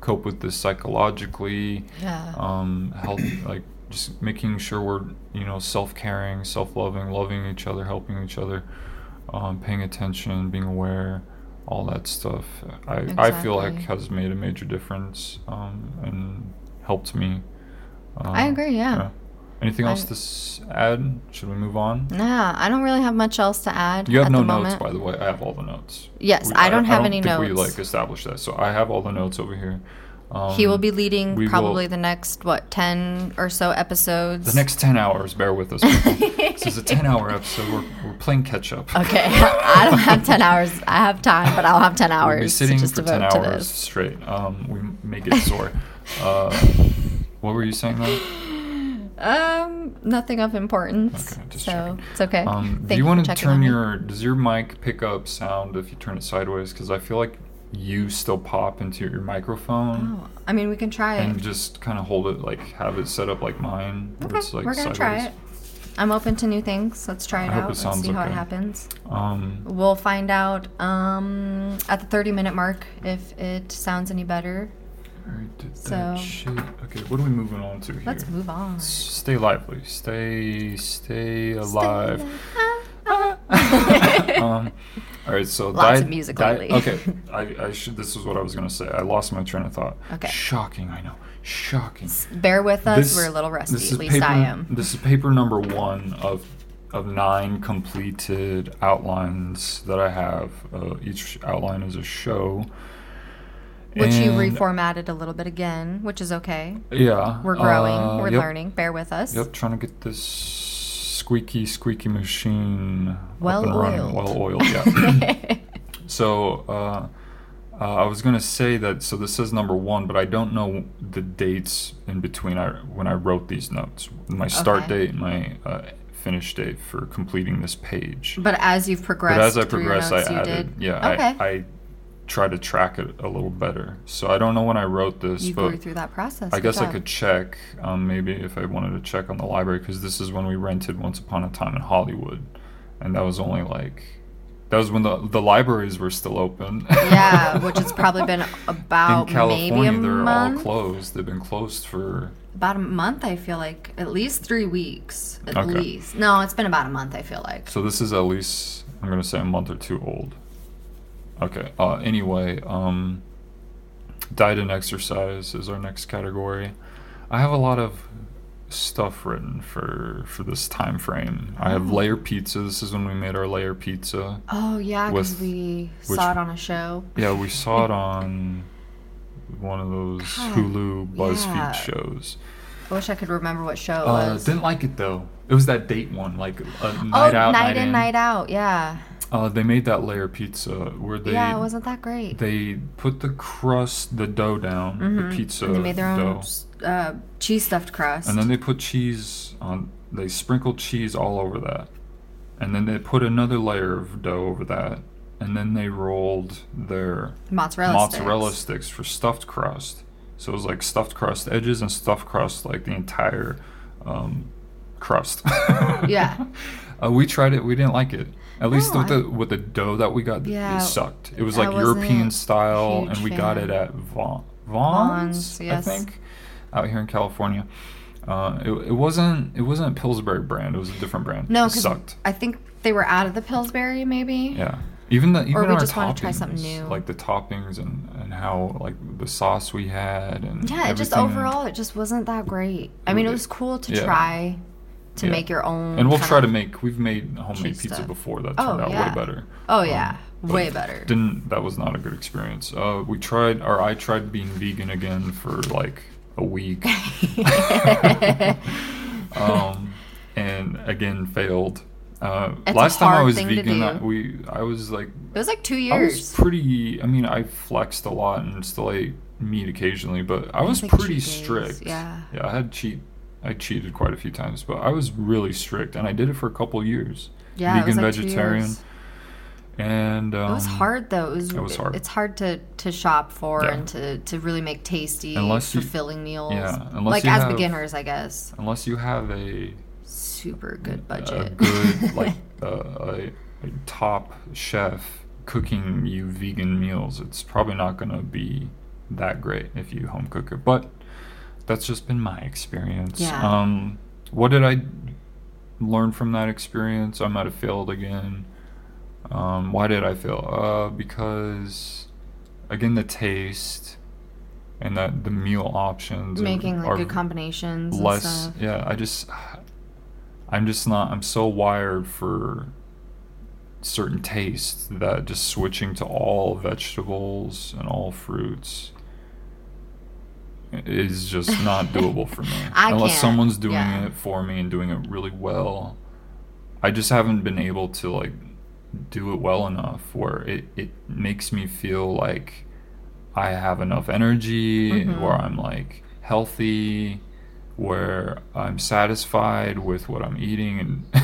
cope with this psychologically. Yeah. Um, help like just making sure we're you know self caring, self loving, loving each other, helping each other, um, paying attention, being aware. All that stuff, I, I feel like has made a major difference um, and helped me. I Um, agree, yeah. Anything I- else to add? Should we move on? Nah, I don't really have much else to add. You have no notes, moment. by the way. I have all the notes. Yes, I don't have any think We like established that, so I have all the notes over here. Um, he will be leading we will- probably the next what ten or so episodes. the next ten hours. Bear with us. this is a ten-hour episode. We're, we're playing catch up. Okay, I don't have ten hours. I have time, but I'll have ten hours We'll be sitting to just for ten hours straight. Um, we may get sore. Uh, what were you saying though? Um, nothing of importance. Okay, just so checking. it's okay. Um, do you want to turn your? Does your mic pick up sound if you turn it sideways? Because I feel like you still pop into your microphone Oh, I mean, we can try and it. just kind of hold it like have it set up like mine. Okay, it's, like, we're gonna try sideways. it. I'm open to new things. Let's try it I out. it Let's see how it happens. Um, We'll find out um, at the 30 minute mark if it sounds any better. Already did that So- shit. Okay, what are we moving on to here? Let's move on. Stay lively. Stay, stay alive. um, all right, so Lots of music lately. Okay, I, I should. This is what I was gonna say. I lost my train of thought. Okay. Shocking. I know. Shocking. Bear with us. This- We're a little rusty. At least paper, I am. This is paper number one of of nine completed outlines that I have. Uh, each outline is a show. Which you And- reformatted a little bit again, which is okay. Yeah. We're growing. uh, We're yep, learning. Bear with us. Yep, trying to get this squeaky, squeaky machine Well up and running. oiled. Well oiled, yeah. so uh, uh, I was gonna say that. So this says number one, but I don't know the dates in between. I when I wrote these notes, my start Okay. date, my uh, finish date for completing this page. But as you've progressed, But as I progressed, I notes, you added. did. Yeah, Okay. I, I try to track it a little better. So I don't know when I wrote this, you but through that process. I Good guess I could check, um, maybe if I wanted to check on the library, because this is when we rented Once Upon a Time in Hollywood, and that was only like, that was when the the libraries were still open. yeah, which has probably been about in California, maybe a they're month. all closed. They've been closed for. About a month, I feel like. At least three weeks. At Okay. least. No, it's been about a month, I feel like. So this is at least I'm gonna say a month or two old. Okay. Uh, anyway, um, diet and exercise is our next category. I have a lot of stuff written for for this time frame. I have Oh. layer pizza. This is when we made our layer pizza. Oh, yeah, because we which- saw it on a show. Yeah, we saw it on one of those God, Hulu BuzzFeed yeah. shows. I wish I could remember what show it Uh, was. didn't like it though. It was that date one, like a oh, night out, night in, night out. Yeah. Uh, they made that layer pizza where they yeah, it wasn't that great. they put the crust, the dough down, Mhm. the pizza And they made their own uh, cheese stuffed crust. and then they put cheese on. They sprinkled cheese all over that, and then they put another layer of dough over that, and then they rolled their mozzarella, mozzarella sticks. sticks for stuffed crust. So it was like stuffed crust edges and stuffed crust like the entire um, crust. Yeah. Uh, we tried it. We didn't like it. At least No, with I- the with the dough that we got, Yeah, it sucked. It was like European style, and we got it at Vaughn, Vons, Vons, yes. I think, out here in California. Uh, it, it wasn't it wasn't a Pillsbury brand. It was a different brand. No, it sucked. I think they were out of the Pillsbury, maybe. Yeah. Even the even we our just wanna try something new. like the toppings and and how like the sauce we had and Yeah, it just overall, it just wasn't that great. I mean, it was cool to Yeah. try to Yeah. make your own. And we'll try to make. We've made homemade pizza stuff. before that Oh, turned out yeah. way better. Oh Um, yeah, but way better. Didn't that was not a good experience. Uh, we tried, or I tried being vegan again for like a week, um, and again failed. Uh, last time I was vegan. I, we I was like It was like two I was years. pretty. I mean, I flexed a lot and still ate meat occasionally, but I was like pretty strict. yeah. yeah. I had cheat. I cheated quite a few times, but I was really strict, and I did it for a couple years. yeah, vegan, like vegetarian, and um, it was hard though. It was, it was hard. It's hard to, to shop for Yeah. and to, to really make tasty, Unless you- fulfilling meals. yeah, unless like as have- beginners, I guess. Unless you have a Super good budget, a good like uh, a, a top chef cooking you vegan meals, it's probably not gonna be that great if you home cook it. But that's just been my experience. Yeah. Um, what did I learn from that experience? I might have failed again. Um, why did I fail? Uh, because again, the taste and that the meal options are- Making like are good combinations less yeah i just i'm just not i'm so wired for certain tastes that just switching to all vegetables and all fruits is just not doable for me I unless can't, someone's doing yeah. it for me and doing it really well i just haven't been able to like do it well enough where it, it makes me feel like i have enough energy Mhm. where i'm like healthy where i'm satisfied with what i'm eating and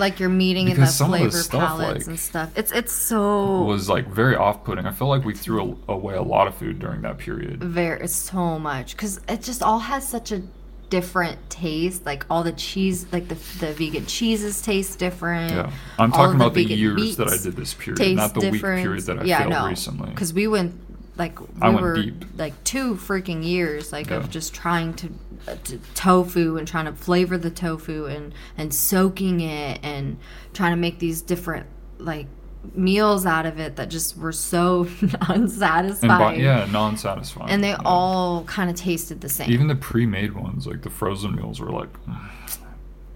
Like you're meeting in the of the flavor stuff, palettes like, and stuff. It's it's so It was like very off-putting i feel like we threw a- away a lot of food during that period very so much because it just all has such a different taste. Like all the cheese, like the the vegan cheeses taste different. yeah i'm all talking of the about the years that i did this period not the week different. period that i yeah, failed no, recently Because we went like we I went were deep. like two freaking years like Yeah. of just trying to, uh, to tofu and trying to flavor the tofu and and soaking it and trying to make these different like meals out of it that just were so unsatisfying. bu- yeah non-satisfying And they yeah. all kind of tasted the same. even the pre-made ones like the frozen meals were like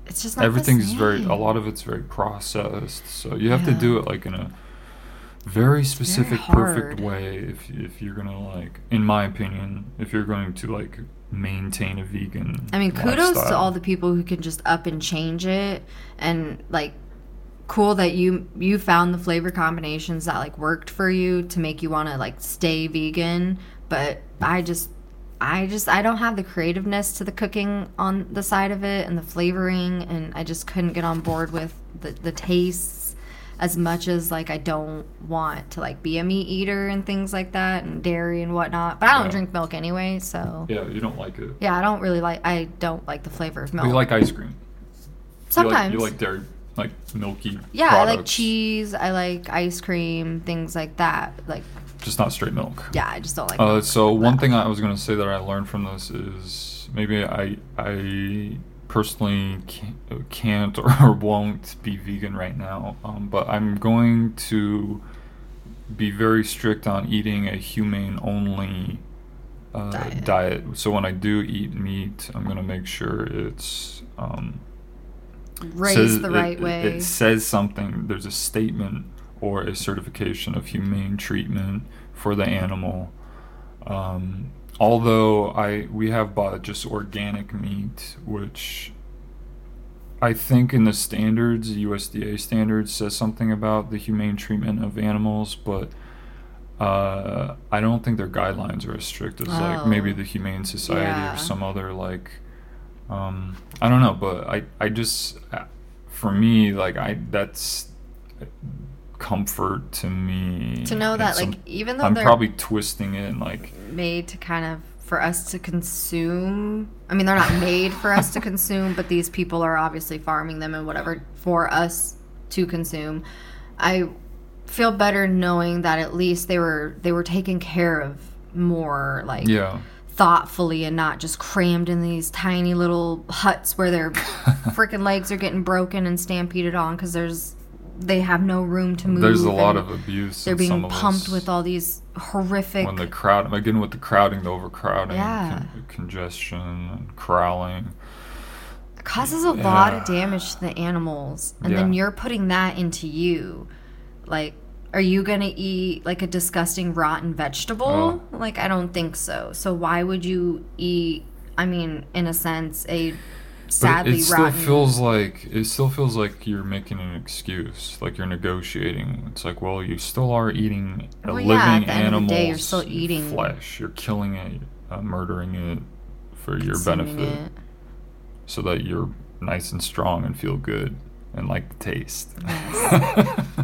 it's just everything's very a lot of it's very processed so you have to do it like in a very specific perfect way if, if you're gonna like in my opinion if you're going to like maintain a vegan I mean, kudos to all the people who can just up and change it, and like, cool that you you found the flavor combinations that like worked for you to make you want to like stay vegan. But I just, I just, I don't have the creativeness to the cooking on the side of it and the flavoring, and I just couldn't get on board with the the tastes as much as like I don't want to like be a meat eater and things like that and dairy and whatnot. But I don't Yeah. drink milk anyway, so. yeah you don't like it Yeah, I don't really like. I don't like the flavor of But milk. you like ice cream Sometimes. you like, you like dairy like milky yeah, I like cheese. I like ice cream, things like that. Like, just not straight milk yeah, I just don't like. Uh, so one thing I was gonna say that I learned from this is maybe I I personally can't, can't or won't be vegan right now, um, but I'm going to be very strict on eating a humane only uh, Diet. diet. So when I do eat meat, I'm gonna make sure it's um, raised the right it- way. It says something. There's a statement or a certification of humane treatment for the animal. Um, although I we have bought just organic meat, which I think in the standards, USDA standards, says something about the humane treatment of animals, but uh, I don't think their guidelines are as strict as like maybe Oh. the Humane Society Yeah. or some other like um, I don't know, but I I just uh, for me like I that's comfort to me to know that, some- like, even though I'm they're probably twisting it like made to kind of for us to consume. I mean, they're not made for us to consume, but these people are obviously farming them and whatever for us to consume. I feel better knowing that at least they were they were taken care of more like yeah thoughtfully and not just crammed in these tiny little huts where their freaking legs are getting broken and stampeded on because there's they have no room to move. there's a lot of abuse They're being pumped with all these horrific. when the crowd again with the crowding the overcrowding Yeah. con- congestion and crowling causes a lot of damage to the animals and then you're putting that into you like are you gonna eat like a disgusting rotten vegetable Oh. like i don't think so so why would you eat i mean in a sense a sadly it still rotten. feels like it still feels like you're making an excuse, like you're negotiating. It's like, well, you still are eating a Well, living yeah, at the end animal. of the day, you're still eating- flesh. You're killing it, uh, murdering it for your benefit, it. so that you're nice and strong and feel good and like the taste.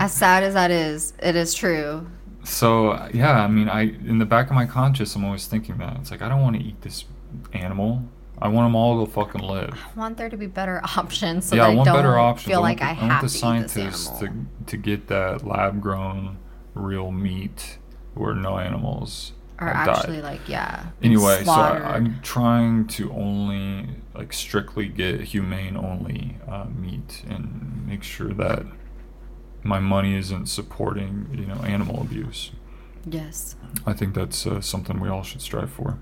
As sad as that is, it is true. So yeah, I mean, I in the back of my conscience, I'm always thinking that it's like I don't want to eat this animal. I want them all to fucking live. I want there to be better options so yeah, that I want don't better options. feel I like want I the, have want the to scientists to to get that lab grown, real meat where no animals are actually, died. like, yeah. Anyway, so. I, I'm trying to only like strictly get humane only uh, meat and make sure that my money isn't supporting you know animal abuse. Yes. I think that's uh, something we all should strive for.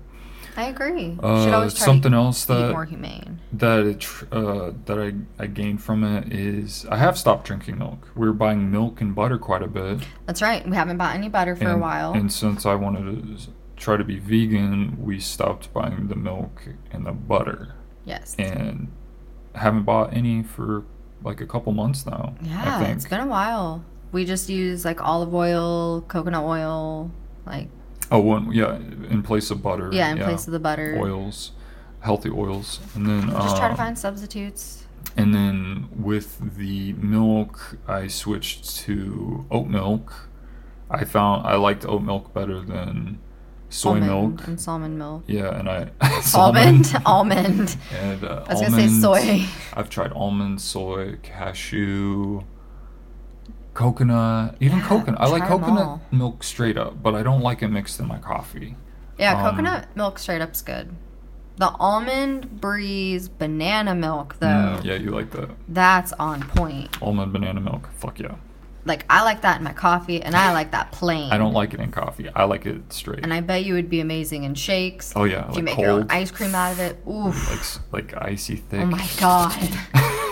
I agree. Uh, Should always try something else that more humane. that it, uh, that I, I gained from it is I have stopped drinking milk. We were buying milk and butter quite a bit. That's right. We haven't bought any butter for a while. And since I wanted to try to be vegan, we stopped buying the milk and the butter, yes. and haven't bought any for like a couple months now. Yeah, it's been a while. We just use like olive oil, coconut oil, like Oh, one yeah, in place of butter. yeah, in place of the butter. oils, healthy oils, and then Just try to uh, find substitutes. And then with the milk, I switched to oat milk. I found I liked oat milk better than soy almond milk. and salmon milk. Yeah, and I Almond, almond. and uh, I was gonna say almond. soy. I've tried almond, soy, cashew, coconut, even Yeah, coconut. I like coconut all. milk straight up, but I don't like it mixed in my coffee. Yeah, Um, coconut milk straight up's good. The almond breeze banana milk though, Mm, yeah, you like that that's on point. almond banana milk? Fuck yeah. Like I like that in my coffee, and I like that plain. I don't like it in coffee. I like it straight. And I bet you would be amazing in shakes. Oh, yeah, if you like make your own ice cream out of it. Oof. like like icy thick. Oh my god.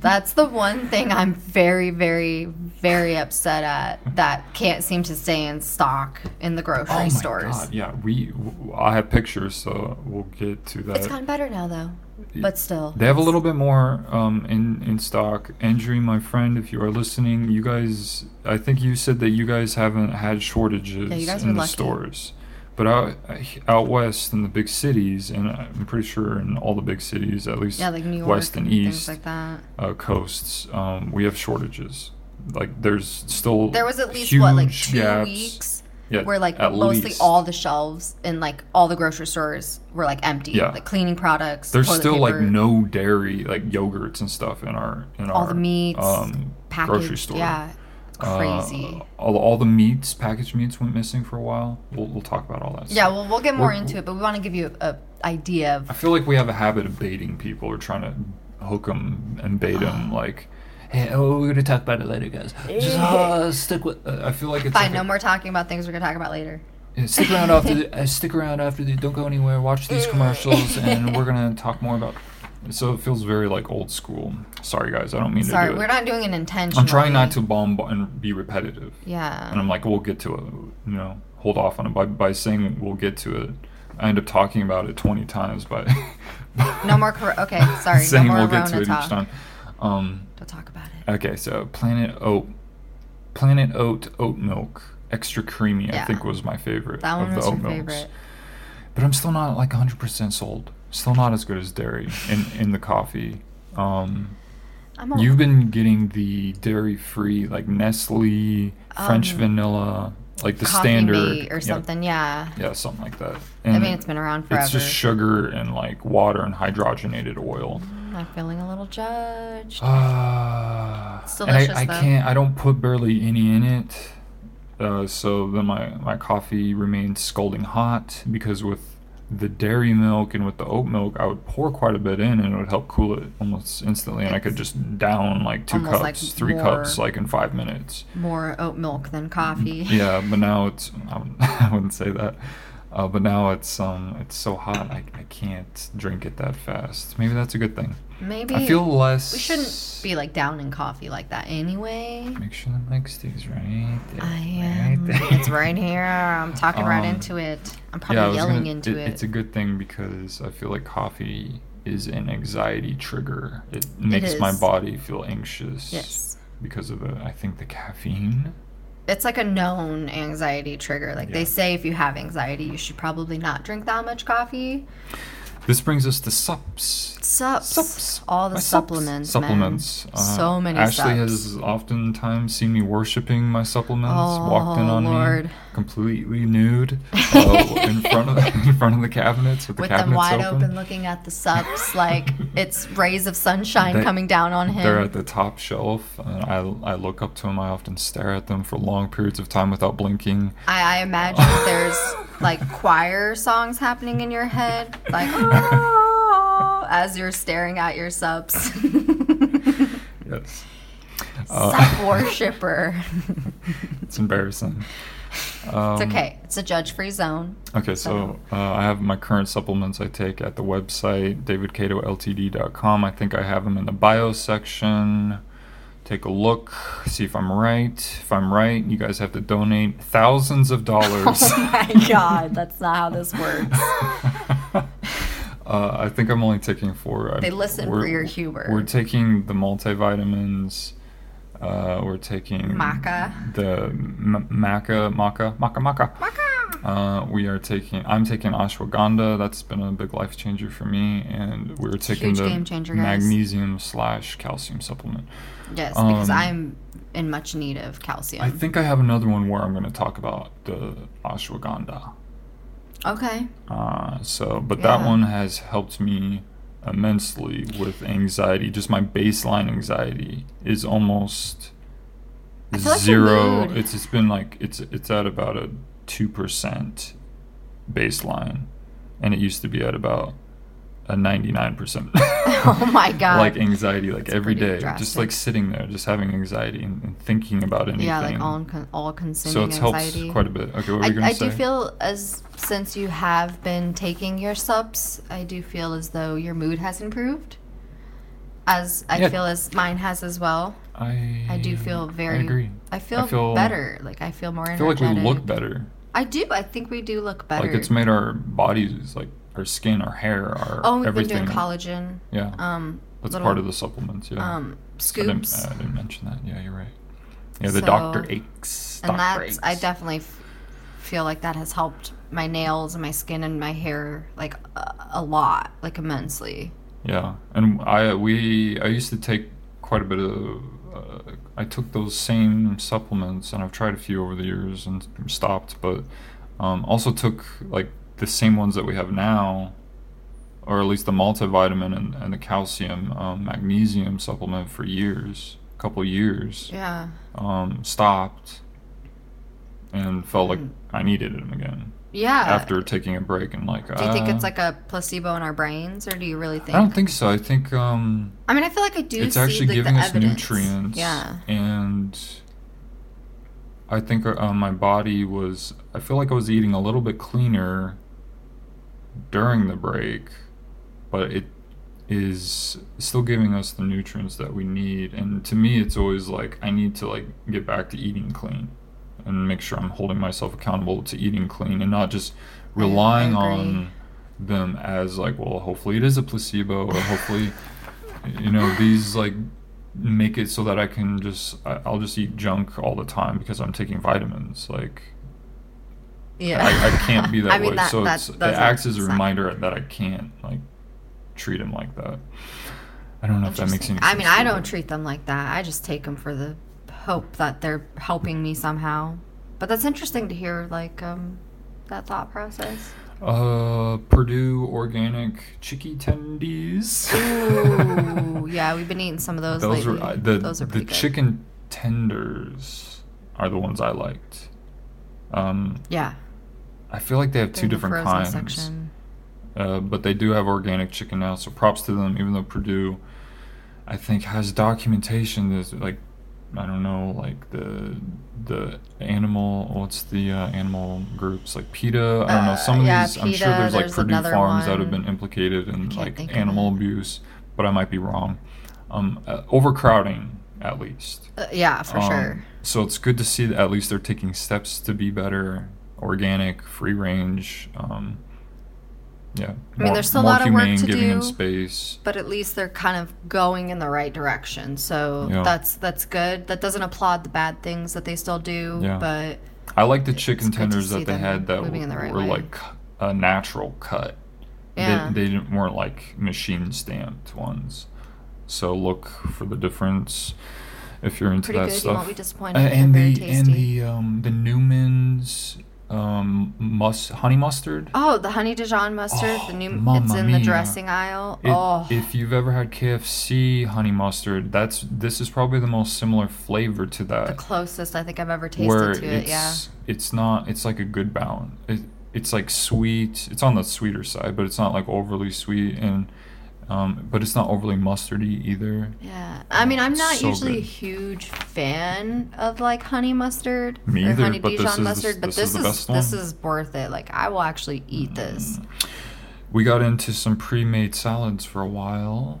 That's the one thing I'm very, very, very upset at that can't seem to stay in stock in the grocery oh my stores. god! Yeah, we. w- I have pictures, so we'll get to that. It's gotten better now though, but still. They have a little bit more um, in in stock. Andrew, my friend, if you are listening, you guys, I think you said that you guys haven't had shortages Yeah, you guys in are the lucky. stores, but out out west in the big cities, and I'm pretty sure in all the big cities, at least Yeah, like New York west and things east like uh, coasts, um, we have shortages. Like there's still There was at least what, like two gaps. weeks Yeah, where like mostly least. all the shelves in like all the grocery stores were like empty. Yeah. Like cleaning products. There's still like no dairy, like yogurts and stuff in our in all our the meats um, packaged. grocery store. Yeah. It's Uh, crazy. all, all the meats, packaged meats, went missing for a while. We'll, we'll talk about all that. yeah, stuff. well we'll get more We're- into it, but we want to give you a, a idea of I feel like we have a habit of baiting people or trying to hook them and bait them. Like, hey, oh, we're gonna talk about it later, guys. Just uh, stick with. Uh, I feel like it's Fine, like no a- more talking about things we're gonna talk about later. Yeah, stick around after the, uh, stick around after the don't go anywhere watch these commercials and we're gonna talk more about so it feels very like old school sorry guys i don't mean Sorry, to do we're it not doing it intentionally. i'm trying not to bomb and be repetitive Yeah. and i'm like we'll get to it you know hold off on it by, by saying we'll get to it i end up talking about it 20 times but No more. Cor- okay, sorry. saying no more we'll get to it talk. each time um Don't talk about it. okay so planet oat planet oat oat milk extra creamy i think was my favorite That of one the was oat your milks. favorite. but I'm still not like 100% sold. Still not as good as dairy in in the coffee. Um, I'm you've been getting the dairy-free like Nestle French Um, vanilla, like the standard or something. Yeah. Yeah, something like that. I mean, it's been around forever. It's just sugar and like water and hydrogenated oil. I'm feeling a little judged. Uh, It's and I, I though. can't. I don't put barely any in it. Uh, so then my my coffee remains scalding hot because with the dairy milk and with the oat milk, I would pour quite a bit in and it would help cool it almost instantly, and I could just down like two cups, like three more- cups, like in five minutes. More oat milk than coffee. Yeah, but now it's I wouldn't say that. Uh, but now it's um it's so hot I, I can't drink it that fast. Maybe that's a good thing. Maybe I feel less. we shouldn't be like down in coffee like that anyway. Make sure the mic stays right there. I right am. there. it's right here. I'm talking right Um, into it. I'm probably was yelling gonna- into it. It's a good thing because I feel like coffee is an anxiety trigger. It makes my body feel anxious. Yes. Because of the, I think the caffeine. It's like a known anxiety trigger. Like Yeah. they say if you have anxiety, you should probably not drink that much coffee. This brings us to sups. Sups. Sups. All the My supplements. Supplements. Uh, so many Ashley sups. has oftentimes seen me worshiping my supplements. walked in Oh, on Lord. me, completely nude, uh, in front of in front of the cabinets with the with them cabinets wide open. open. looking at the subs like it's rays of sunshine They- coming down on him. They're at the top shelf, and I, I look up to them. I often stare at them for long periods of time without blinking. I, I imagine there's like choir songs happening in your head, like oh, as you're staring at your subs. Yes, Sub worshiper. it's embarrassing. Um, It's okay. It's a judge-free zone. Okay, so uh, I have my current supplements I take at the website, davidcatoltd.com. I think I have them in the bio section. Take a look, see if I'm right. If I'm right, you guys have to donate thousands of dollars. Oh my god, that's not how this works. uh, I think I'm only taking four. They listen we're- for your humor. We're taking the multivitamins. Uh, we're taking Maca. the m- maca, maca, maca, maca. Uh, we are taking. I'm taking ashwagandha. That's been a big life changer for me, and we're taking huge the game changer, magnesium slash calcium supplement. Yes, because Um, I'm in much need of calcium. I think I have another one where I'm going to talk about the ashwagandha. okay. Uh, so, but that one has helped me immensely with anxiety. Just my baseline anxiety is almost feel like zero. It's it's been like it's it's at about a two percent baseline, and it used to be at about a ninety nine percent. Oh my god. Like anxiety, like That's every day, just like sitting there, just having anxiety and, and thinking about anything. yeah, like all con- all consuming so it's anxiety. helped quite a bit. Okay, what were I, you gonna say? I do feel as since you have been taking your subs, I do feel as though your mood has improved. As I Yeah. feel as mine has as well. I I do feel very. I agree. I feel, feel- better. Like I feel more I feel like we look better. I do. I think we do look better. Like it's made our bodies, like our skin, our hair, our oh, we've everything. been doing collagen. Yeah, Um, that's little, part of the supplements. Yeah, um I didn't, scoops. I didn't mention that. Yeah, you're right. Yeah, the So- doctor Axe. and Doctor that's I definitely f- feel like that has helped my nails and my skin and my hair like a, a lot, like immensely. Yeah, and I we I used to take quite a bit of. Uh, I took those same supplements, and I've tried a few over the years and stopped. But um, also took like the same ones that we have now, or at least the multivitamin and, and the calcium, um, magnesium supplement for years, a couple years. Yeah. Um, stopped, and felt like Mm. I needed them again Yeah. after taking a break and like. do you think it's uh, like a placebo in our brains, or do you really think? I don't think so. I think um, I mean, I feel like I do. it's see, actually like, giving the us evidence. nutrients. Yeah. And I think uh, my body was. I feel like I was eating a little bit cleaner during the break, but it is still giving us the nutrients that we need. And to me, it's always like I need to like get back to eating clean and make sure I'm holding myself accountable to eating clean and not just relying on them as like, well, hopefully it is a placebo or hopefully you know these like make it so that I can just I'll just eat junk all the time because I'm taking vitamins like Yeah. I, I can't be that I mean, way that- so that it's, it acts as a reminder that I can't like treat him like that I don't know if that makes any sense I mean, I don't treat them like that. I just take them for the hope that they're helping me somehow. But that's interesting to hear, like um, that thought process. uh Perdue organic chicky tendies Ooh, yeah, we've been eating some of those, those lately. are the those are the good. chicken tenders are the ones I liked um Yeah, I feel like they have they're two different kinds Section. Uh, but they do have organic chicken now, so props to them. Even though Perdue, I think, has documentation that's like, I don't know, like the the animal. What's the uh, animal groups like PETA? I don't know. Uh, Some of yeah, these, I'm sure PETA, there's like Perdue farms that have been implicated in like animal abuse, but I might be wrong. Um, uh, overcrowding, at least. Uh, yeah, for Um, sure. So it's good to see that at least they're taking steps to be better, organic, free range. Um, Yeah. I mean, there's still a lot of work to giving do. space. but at least they're kind of going in the right direction. So Yeah. that's that's good. That doesn't applaud the bad things that they still do, Yeah. but I like the chicken It's good to tenders that they had that moving the right were way. like a natural cut. Yeah. They, they didn't weren't like machine stamped ones. So look for the difference if you're into Pretty that good. You stuff. won't be disappointed. Uh, and the and the um the Newman's um mus honey mustard. Oh, the honey Dijon mustard, Oh, the new it's in the dressing aisle. It- oh. If you've ever had KFC honey mustard, that's this is probably the most similar flavor to that. the closest I think I've ever tasted where to it, yeah. it's not it's like a good balance. It, it's like sweet. It's on the sweeter side, but it's not like overly sweet and um, but it's not overly mustardy either. Yeah. I mean, I'm not So usually a huge fan of like honey mustard Me or either, honey Dijon mustard, but this this, is is this is worth it. Like I will actually eat this. We got into some pre-made salads for a while.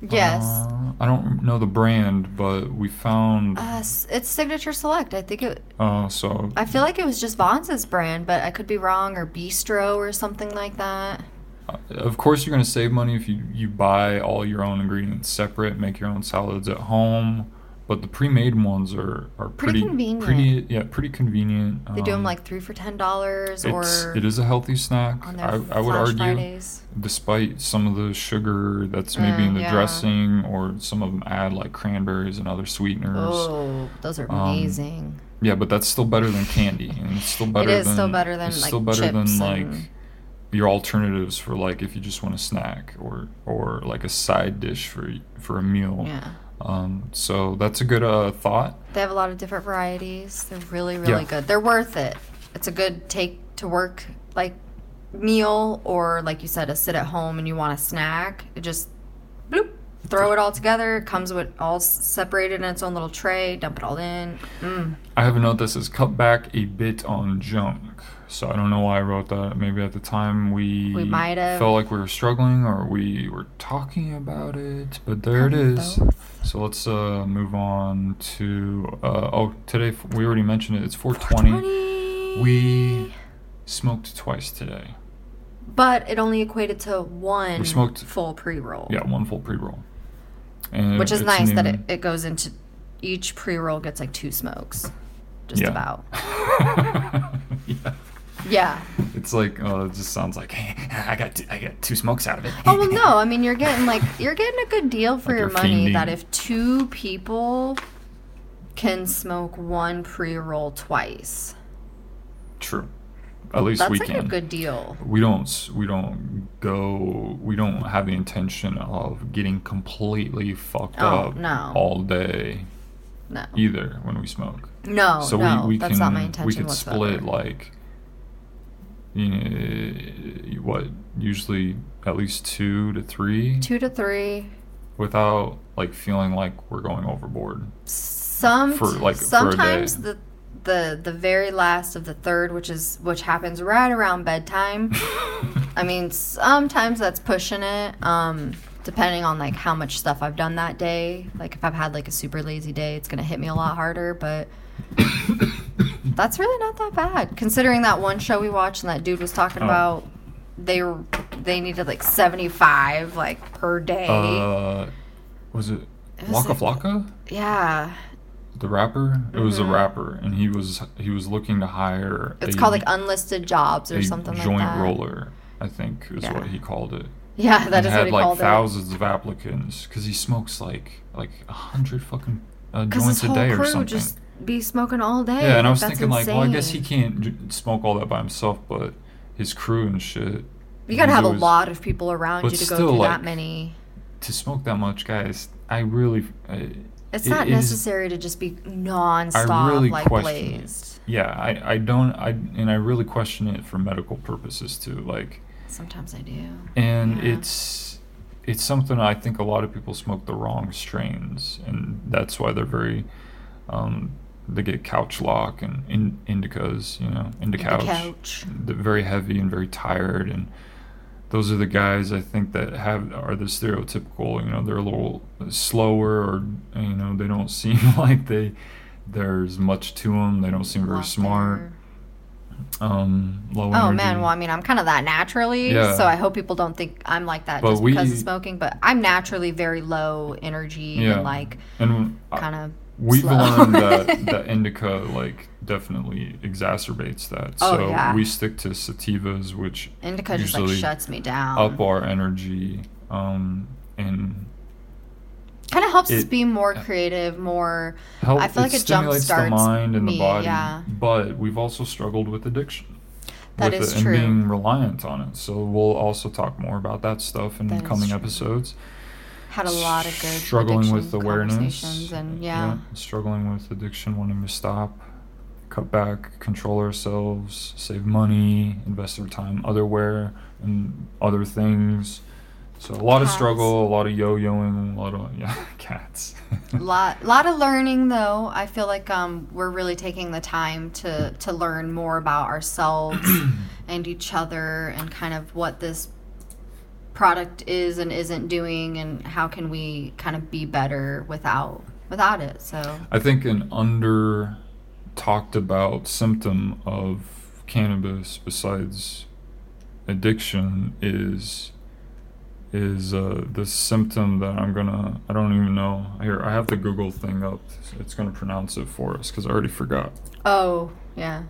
Yes. Uh, I don't know the brand, but we found. Uh, it's Signature Select. I think it. Uh, so I feel like it was just Vons brand, but I could be wrong, or Bistro or something like that. Uh, Of course, you're going to save money if you, you buy all your own ingredients separate, make your own salads at home. But the pre-made ones are, are Pretty pretty, convenient. Pretty yeah, pretty convenient. They do them Um, like three for ten dollars, or it's, a healthy snack. on their I, I would argue, Fridays. despite some of the sugar that's maybe Mm, in the yeah. dressing, or some of them add like cranberries and other sweeteners. Oh, those are Um, amazing. Yeah, but that's still better than candy, and it's still better. is than, still better than, like, still better than like your alternatives for like if you just want a snack or or like a side dish for for a meal. yeah. Um, so that's a good uh, thought. They have a lot of different varieties. They're really, really Yeah. good. They're worth it. It's a good take to work like meal, or like you said, a sit at home and you want a snack. It just bloop, throw it all together. It comes with all separated in its own little tray. Dump it all in. Mm. I have a note that says cut back a bit on junk. So I don't know why I wrote that. Maybe at the time we We might have. felt like we were struggling or we were talking about it, but there it Probably both. So let's uh, move on to uh, oh today we already mentioned it. It's 420. 420. We smoked twice today. But it only equated to one We smoked- full pre roll. Yeah, one full pre roll. Which is nice that it, it goes into each pre roll gets like two smokes. Just Yeah. about. yeah. Yeah. It's like oh, it just sounds like hey, I got two, I got two smokes out of it. Oh well, no. I mean, you're getting like you're getting a good deal for Like your money. fiending. That if two people can smoke one pre-roll twice, True. At least that's we like can. a good deal. we don't we don't go we don't have the intention of getting completely fucked Oh, up no. all day No, either when we smoke. no, so no. we, we that's can not my intention we could whatsoever. split like you know what usually at least two to three two to three. without like feeling like we're going overboard. Some For, like, sometimes the the the very last of the third, which is which happens right around bedtime. I mean, sometimes that's pushing it. Um, depending on like how much stuff I've done that day. Like if I've had like a super lazy day, it's gonna hit me a lot harder. But that's really not that bad, considering that one show we watched and that dude was talking Oh. about they were they needed like seventy five like per day. Uh, was it, It was Waka like- Flocka? yeah, The rapper? It was a Mhm. rapper, and he was he was looking to hire. it's a- called like unlisted jobs or something joint like that. Joint roller. I think is Yeah. what he called it. Yeah, that and is had what he had like called thousands of applicants because he smokes like like a hundred fucking uh, joints a day or something. just be smoking all day. yeah, and I was thinking like, well, I guess he can't smoke all that by himself, but his crew and shit. You gotta have a lot of people around you to go through like, that many. To smoke that much, guys, I really. Uh, It's it not is- necessary to just be nonstop I really like question it. blazed. Yeah, I, I don't I and I really question it for medical purposes too. Like, Sometimes I do. and Yeah. it's it's something I think a lot of people smoke the wrong strains, and that's why they're very um, they get couch lock and in, indicas, you know, indica couch. couch. They're very heavy and very tired, and those are the guys I think that have are the stereotypical. You know, they're a little slower, or you know, they don't seem like they there's much to them. They don't seem very smart. um, low Oh energy. man, well I mean I'm kind of that naturally, Yeah. so I hope people don't think I'm like that But just because of smoking. But I'm naturally very low energy Yeah. and like and kind of. We've slow. learned that that indica like definitely exacerbates that. Oh, so yeah. we stick to sativas, which indica just like shuts me down. up our energy. Um, and kind of helps us be more creative, more. help. I feel like it stimulates the mind and me, the body. yeah. But we've also struggled with addiction. That with is it, true. And being reliant on it. So we'll also talk more about that stuff in That coming episodes. Had a lot of good struggling with awareness. and yeah. struggling with addiction wanting to stop cut back control ourselves save money invest our time otherwhere and other things. So a lot of struggle a lot of yo-yoing a lot of yeah cats. Lot lot of learning though. I feel like um, we're really taking the time to to learn more about ourselves and each other and kind of what this product is and isn't doing and how can we kind of be better without without it? So i think an under talked about symptom of cannabis besides addiction is is uh, the symptom that I'm gonna I don't even know. Here I have the Google thing up. It's gonna pronounce it for us because I already forgot. Oh yeah.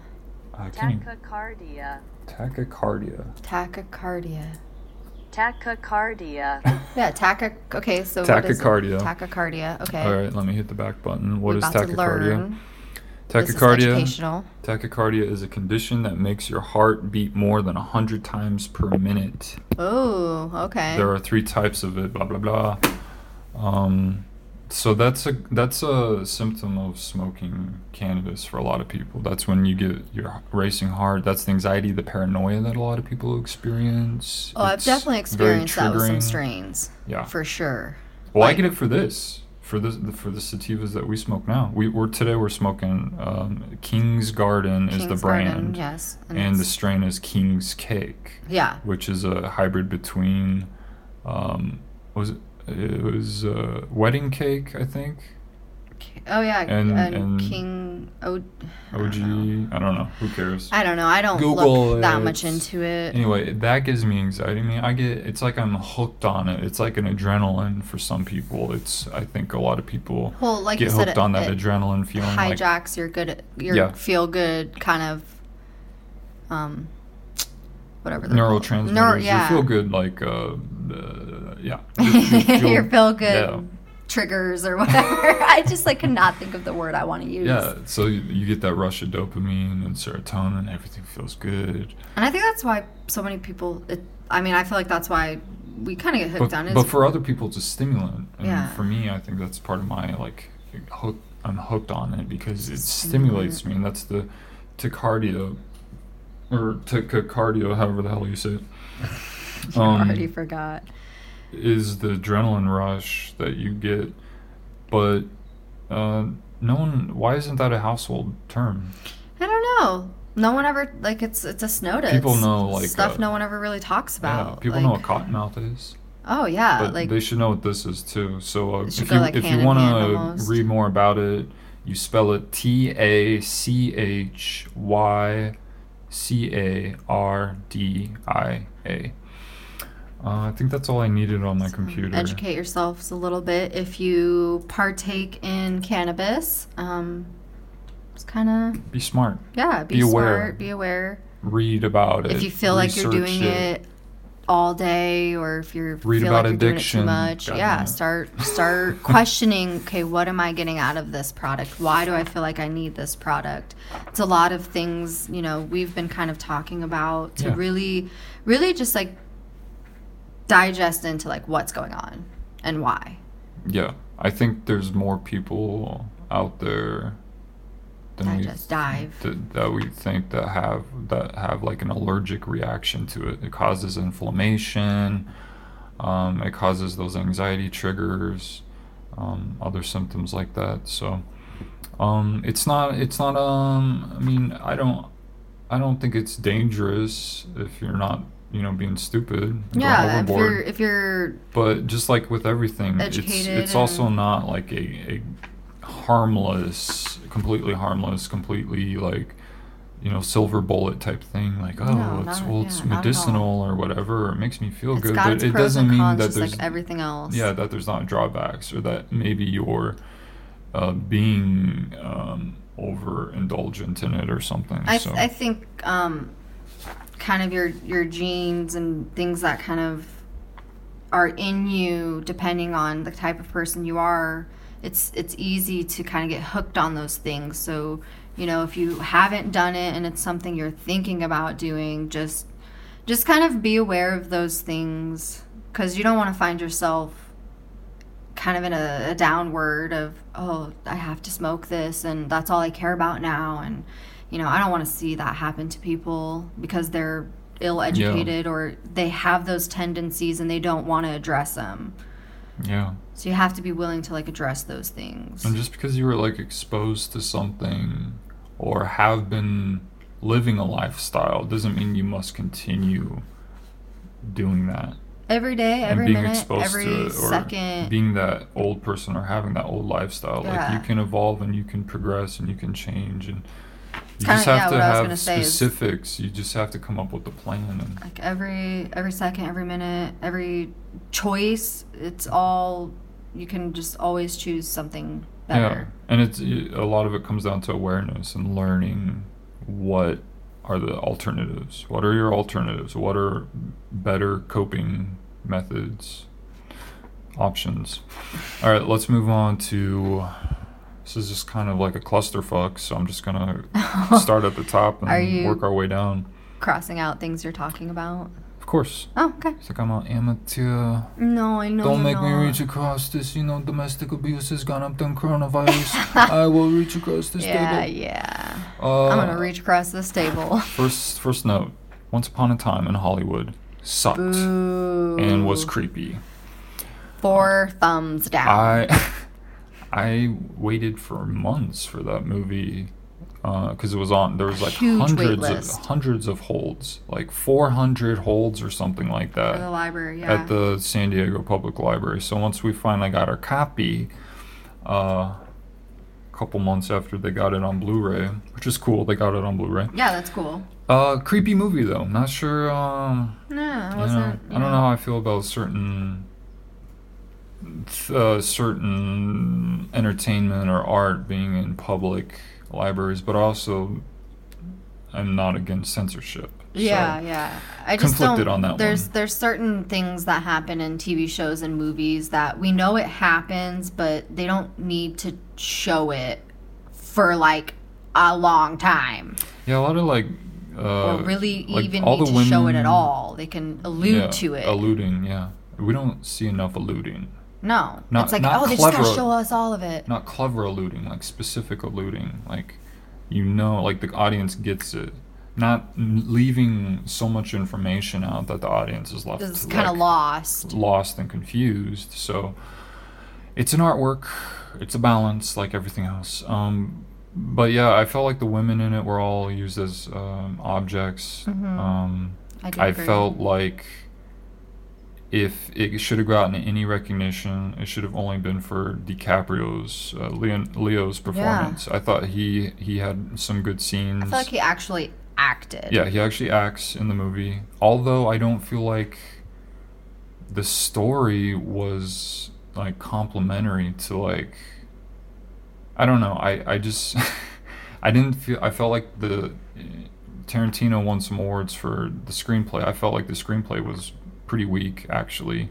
I can't Tachycardia. tachycardia. Tachycardia Tachycardia. yeah tachy okay so what is it? Tachycardia. tachycardia okay all right let me hit the back button We're what is about to tachycardia. This is tachycardia educational. tachycardia is a condition that makes your heart beat more than 100 times per minute oh okay there are three types of it blah blah blah um so that's a that's a symptom of smoking cannabis for a lot of people that's when you get your racing heart that's the anxiety the paranoia that a lot of people experience Oh, I've definitely experienced that with some strains. Yeah. For sure. well i get it for this for this for the sativas that we smoke now we we're today we're smoking um, king's garden is the brand Garden, yes. and the strain is king's cake yeah. which is a hybrid between um was it it was uh, wedding cake I think Oh yeah, And- and, and- King O. I OG know. I don't know who cares I don't know. I don't Google look that it. much into it. anyway that gives me anxiety I mean I get it's like I'm hooked on it it's like an adrenaline for some people it's I think a lot of people Well, like get said, hooked it, on that adrenaline feeling like hijacks your good, your Yeah. feel good kind of, um, whatever. neurotransmitters Neuro- yeah. you feel good like uh, uh yeah You- you feel- feel good yeah. triggers or whatever. I just like cannot think of the word I want to use. Yeah, so you, you get that rush of dopamine and serotonin, everything feels good. And I think that's why so many people. It, I mean, I feel like that's why we kind of get hooked But, on it. but for other people, it's a stimulant. And Yeah. for me, I think that's part of my like hook. I'm hooked on it because it stimulates me, and that's the tachycardia or cardio however the hell you say it. I Um, already forgot. is the adrenaline rush that you get, but uh, no one. Why isn't that a household term? I don't know. No one ever like it's it's a snow People know, like, stuff uh, no one ever really talks about. yeah, people like, know what cottonmouth is. Oh yeah, but like they should know what this is too. So uh, if you like, if you want to read more about it, you spell it T A C H Y C A R D I A. Uh, I think that's all I needed on my computer. educate yourselves a little bit if you partake in cannabis. Um, it's kind of Be smart. yeah. Be, Be aware. smart. Be aware. Read about it. If you feel like you're doing it. All day, or if you're Read feel about like you're doing it addiction. too much, God yeah, start start questioning. Okay, what am I getting out of this product? Why do I feel like I need this product? It's a lot of things you know we've been kind of talking about to Yeah. really, really just like digest into like what's going on and why. Yeah, I think there's more people out there than we Digest, dive. that, that we think that have that have like an allergic reaction to it. It causes inflammation. Um, it causes those anxiety triggers, um, other symptoms like that. So um, it's not it's not um I mean I don't I don't think it's dangerous if you're not you know being stupid Yeah, if you're if you're But just like with everything, it's it's also not like a, a harmless, completely harmless, completely like you know silver bullet type thing like oh No, it's not- well yeah, it's medicinal or whatever or it makes me feel It's good but it doesn't mean that there's like everything else. yeah that there's not drawbacks or that maybe you're uh, being um, overindulgent in it or something I, so. I think um, kind of your your genes and things that kind of are in you depending on the type of person you are it's it's easy to kind of get hooked on those things. So you know if you haven't done it and it's something you're thinking about doing just just kind of be aware of those things because you don't want to find yourself kind of in a, a downward of oh i have to smoke this and that's all i care about now. And you know i don't want to see that happen to people because they're ill educated or they have those tendencies and they don't want to address them yeah so you have to be willing to like address those things And just because you were like exposed to something or have been living a lifestyle doesn't mean you must continue doing that. every day every and being minute exposed every to it or second being that old person or having that old lifestyle. Like you can evolve and you can progress and you can change and you Kinda, just have yeah, to what I was have specifics. You just have to come up with a plan and like every every second every minute every choice it's all you can just always choose something better Yeah, and it's a lot of it comes down to awareness and learning what are the alternatives. What are your alternatives? What are better coping methods, options? All right, let's move on to. This is just kind of like a clusterfuck, so I'm just gonna start at the top and work our way down. crossing out things you're talking about Of course, oh okay it's like I'm an amateur. no i know Don't make me reach across this. You know, domestic abuse has gone up than coronavirus. I will reach across this yeah table. yeah Uh, i'm gonna reach across this table First, first note. Once upon a time in Hollywood, sucked Boo. and was creepy. four thumbs down I, I waited for months for that movie because it was on. There was like hundreds of hundreds of holds, like 400 holds or something like that. for the library yeah at the San Diego Public Library. So once we finally got our copy, uh, a couple months after they got it on Blu-ray, which is cool, they got it on Blu-ray. yeah that's cool Uh, creepy movie though. Not sure. Um, no it you know, wasn't I don't know how I feel about certain, uh, certain entertainment or art being in public libraries, but also, I'm not against censorship. so- Yeah, yeah. I just Conflicted don't. on that there's one. there's certain things that happen in TV shows and movies that we know it happens, but they don't need to show it for like a long time, Yeah, a lot of like. Uh, or really like, even need to show it at all. They can allude yeah, to it. Alluding, yeah. We don't see enough alluding. No, Not- it's like not oh, they just gotta show us all of it. Not clever alluding, like specific alluding. Like, you know, like the audience gets it. Not leaving so much information out that the audience is left It's kind of like, lost. lost and confused. So, it's an artwork. It's a balance, like everything else. Um, but yeah, I felt like the women in it were all used as um, objects. Um, I, I felt like if it should have gotten any recognition, it should have only been for DiCaprio's uh, Leon, Leo's performance. I thought he he had some good scenes. I feel like he actually acted. yeah, he actually acts in the movie. Although I don't feel like the story was like complimentary to like I don't know. I I just I didn't feel I felt like the Tarantino won some awards for the screenplay. I felt like the screenplay was pretty weak actually.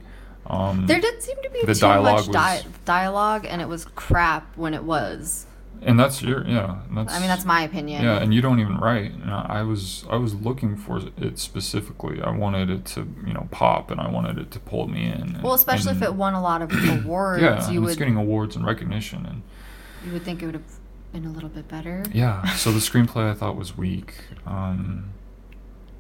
Um, There did seem to be The too dialogue much di- was- dialogue, and it was crap when it was. and that's your yeah. That's I mean, that's my opinion. Yeah, and you don't even write. You know, I was I was looking for it specifically. I wanted it to you know pop, and I wanted it to pull me in. and- Well, especially if it won a lot of awards, yeah, you and would it's getting awards and recognition, and you would think it would have been a little bit better. yeah. So the screenplay I thought was weak. Um,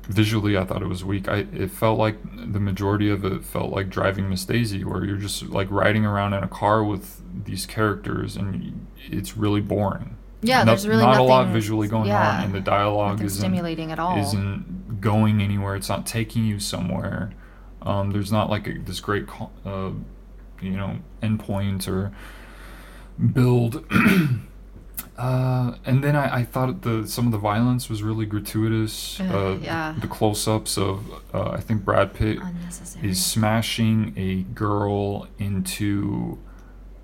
visually, I thought it was weak. I it felt like the majority of it felt like driving Miss Daisy, where you're just like riding around in a car with these characters, and it's really boring. Yeah, No- there's really not a lot visually going yeah, on, and the dialogue isn't stimulating at all. Isn't going anywhere. It's not taking you somewhere. Um, there's not like a, this great, uh, you know, endpoint or build. Uh, and then I, I thought the some of the violence was really gratuitous. Uh, Uh, yeah. The close-ups of uh, I think Brad Pitt is smashing a girl into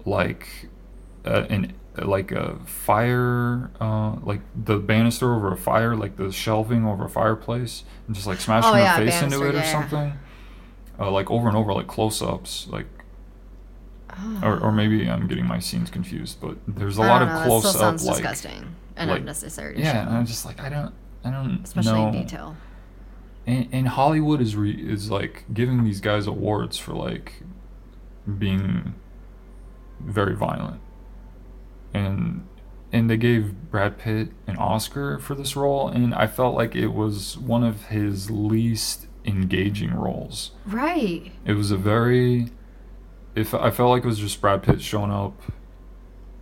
like uh, an like a fire uh, like the banister over a fire like the shelving over a fireplace and just like smashing Oh, her yeah, face into banister, it or yeah, yeah. something uh, like over and over like close-ups like. Or, or maybe ah. I'm getting my scenes confused but there's a I lot of know, close that still up sounds like disgusting and like- unnecessary. To yeah show, and I'm just like I don't I don't especially know in detail. and, and Hollywood is re- is like giving these guys awards for like being very violent, and and they gave Brad Pitt an Oscar for this role, and I felt like it was one of his least engaging roles. Right. It was a very, if I felt like it was just Brad Pitt showing up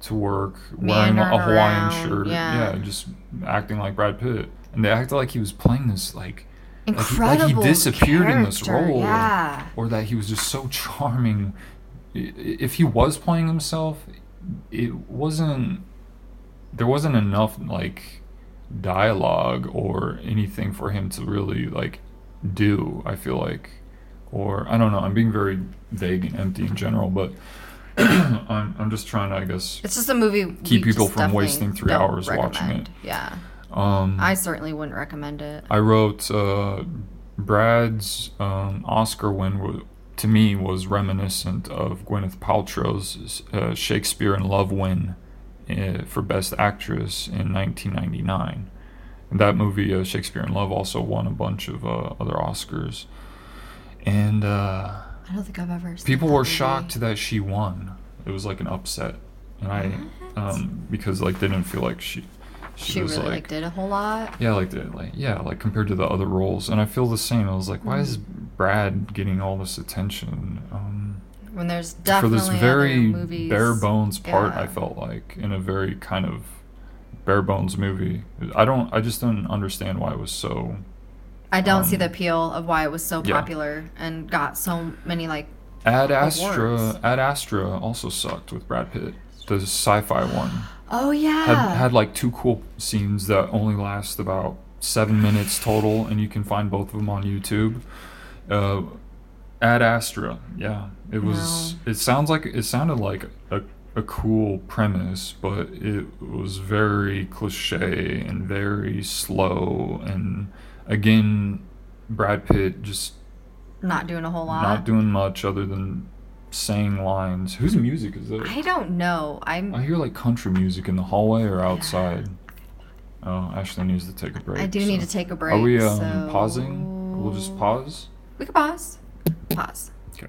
to work wearing a, a Hawaiian around, shirt, yeah. just acting like Brad Pitt, and they acted like he was playing this like like he, Incredible. like he disappeared in this character, role, Yeah. or that he was just so charming. If he was playing himself, it wasn't. There wasn't enough like dialogue or anything for him to really like do. I feel like, or I don't know. I'm being very vague and empty in general, but I'm I'm just trying to I guess It's just a movie. Keep people from wasting three hours watching it. Yeah. um I certainly wouldn't recommend it. I wrote uh, Brad's um, Oscar win wa- to me was reminiscent of Gwyneth Paltrow's uh, Shakespeare in Love win uh, for Best Actress in 1999. And that movie, uh, Shakespeare in Love, also won a bunch of uh, other Oscars. And uh, I don't think I've ever. Seen people were movie. shocked that she won. It was like an upset, and I um, because like they didn't feel like she she, She really like like did a whole lot. yeah, like the like yeah, like compared to the other roles, and I feel the same. I was like, why is Mm-hmm. Brad getting all this attention um, When there's definitely for this very movies. bare bones part? I felt like in a very kind of bare bones movie. I don't. I just don't understand why it was so. I don't see um, the appeal of why it was so yeah. popular and got so many like. Ad Astra. Awards. Ad Astra also sucked with Brad Pitt. The sci-fi one Oh yeah. had had like two cool scenes that only last about seven minutes total, and you can find both of them on YouTube. Uh, Ad Astra, yeah, it was. It sounds like it sounded like a a cool premise, but it was very cliche and very slow, and again, Brad Pitt just not doing a whole lot. not doing much other than saying lines. Whose music is that? I don't know. I'm. I hear like country music in the hallway or outside. Oh, Ashley needs to take a break. I do need to take a break. Are we um, so- pausing? We'll just pause. We can pause. Pause. Okay.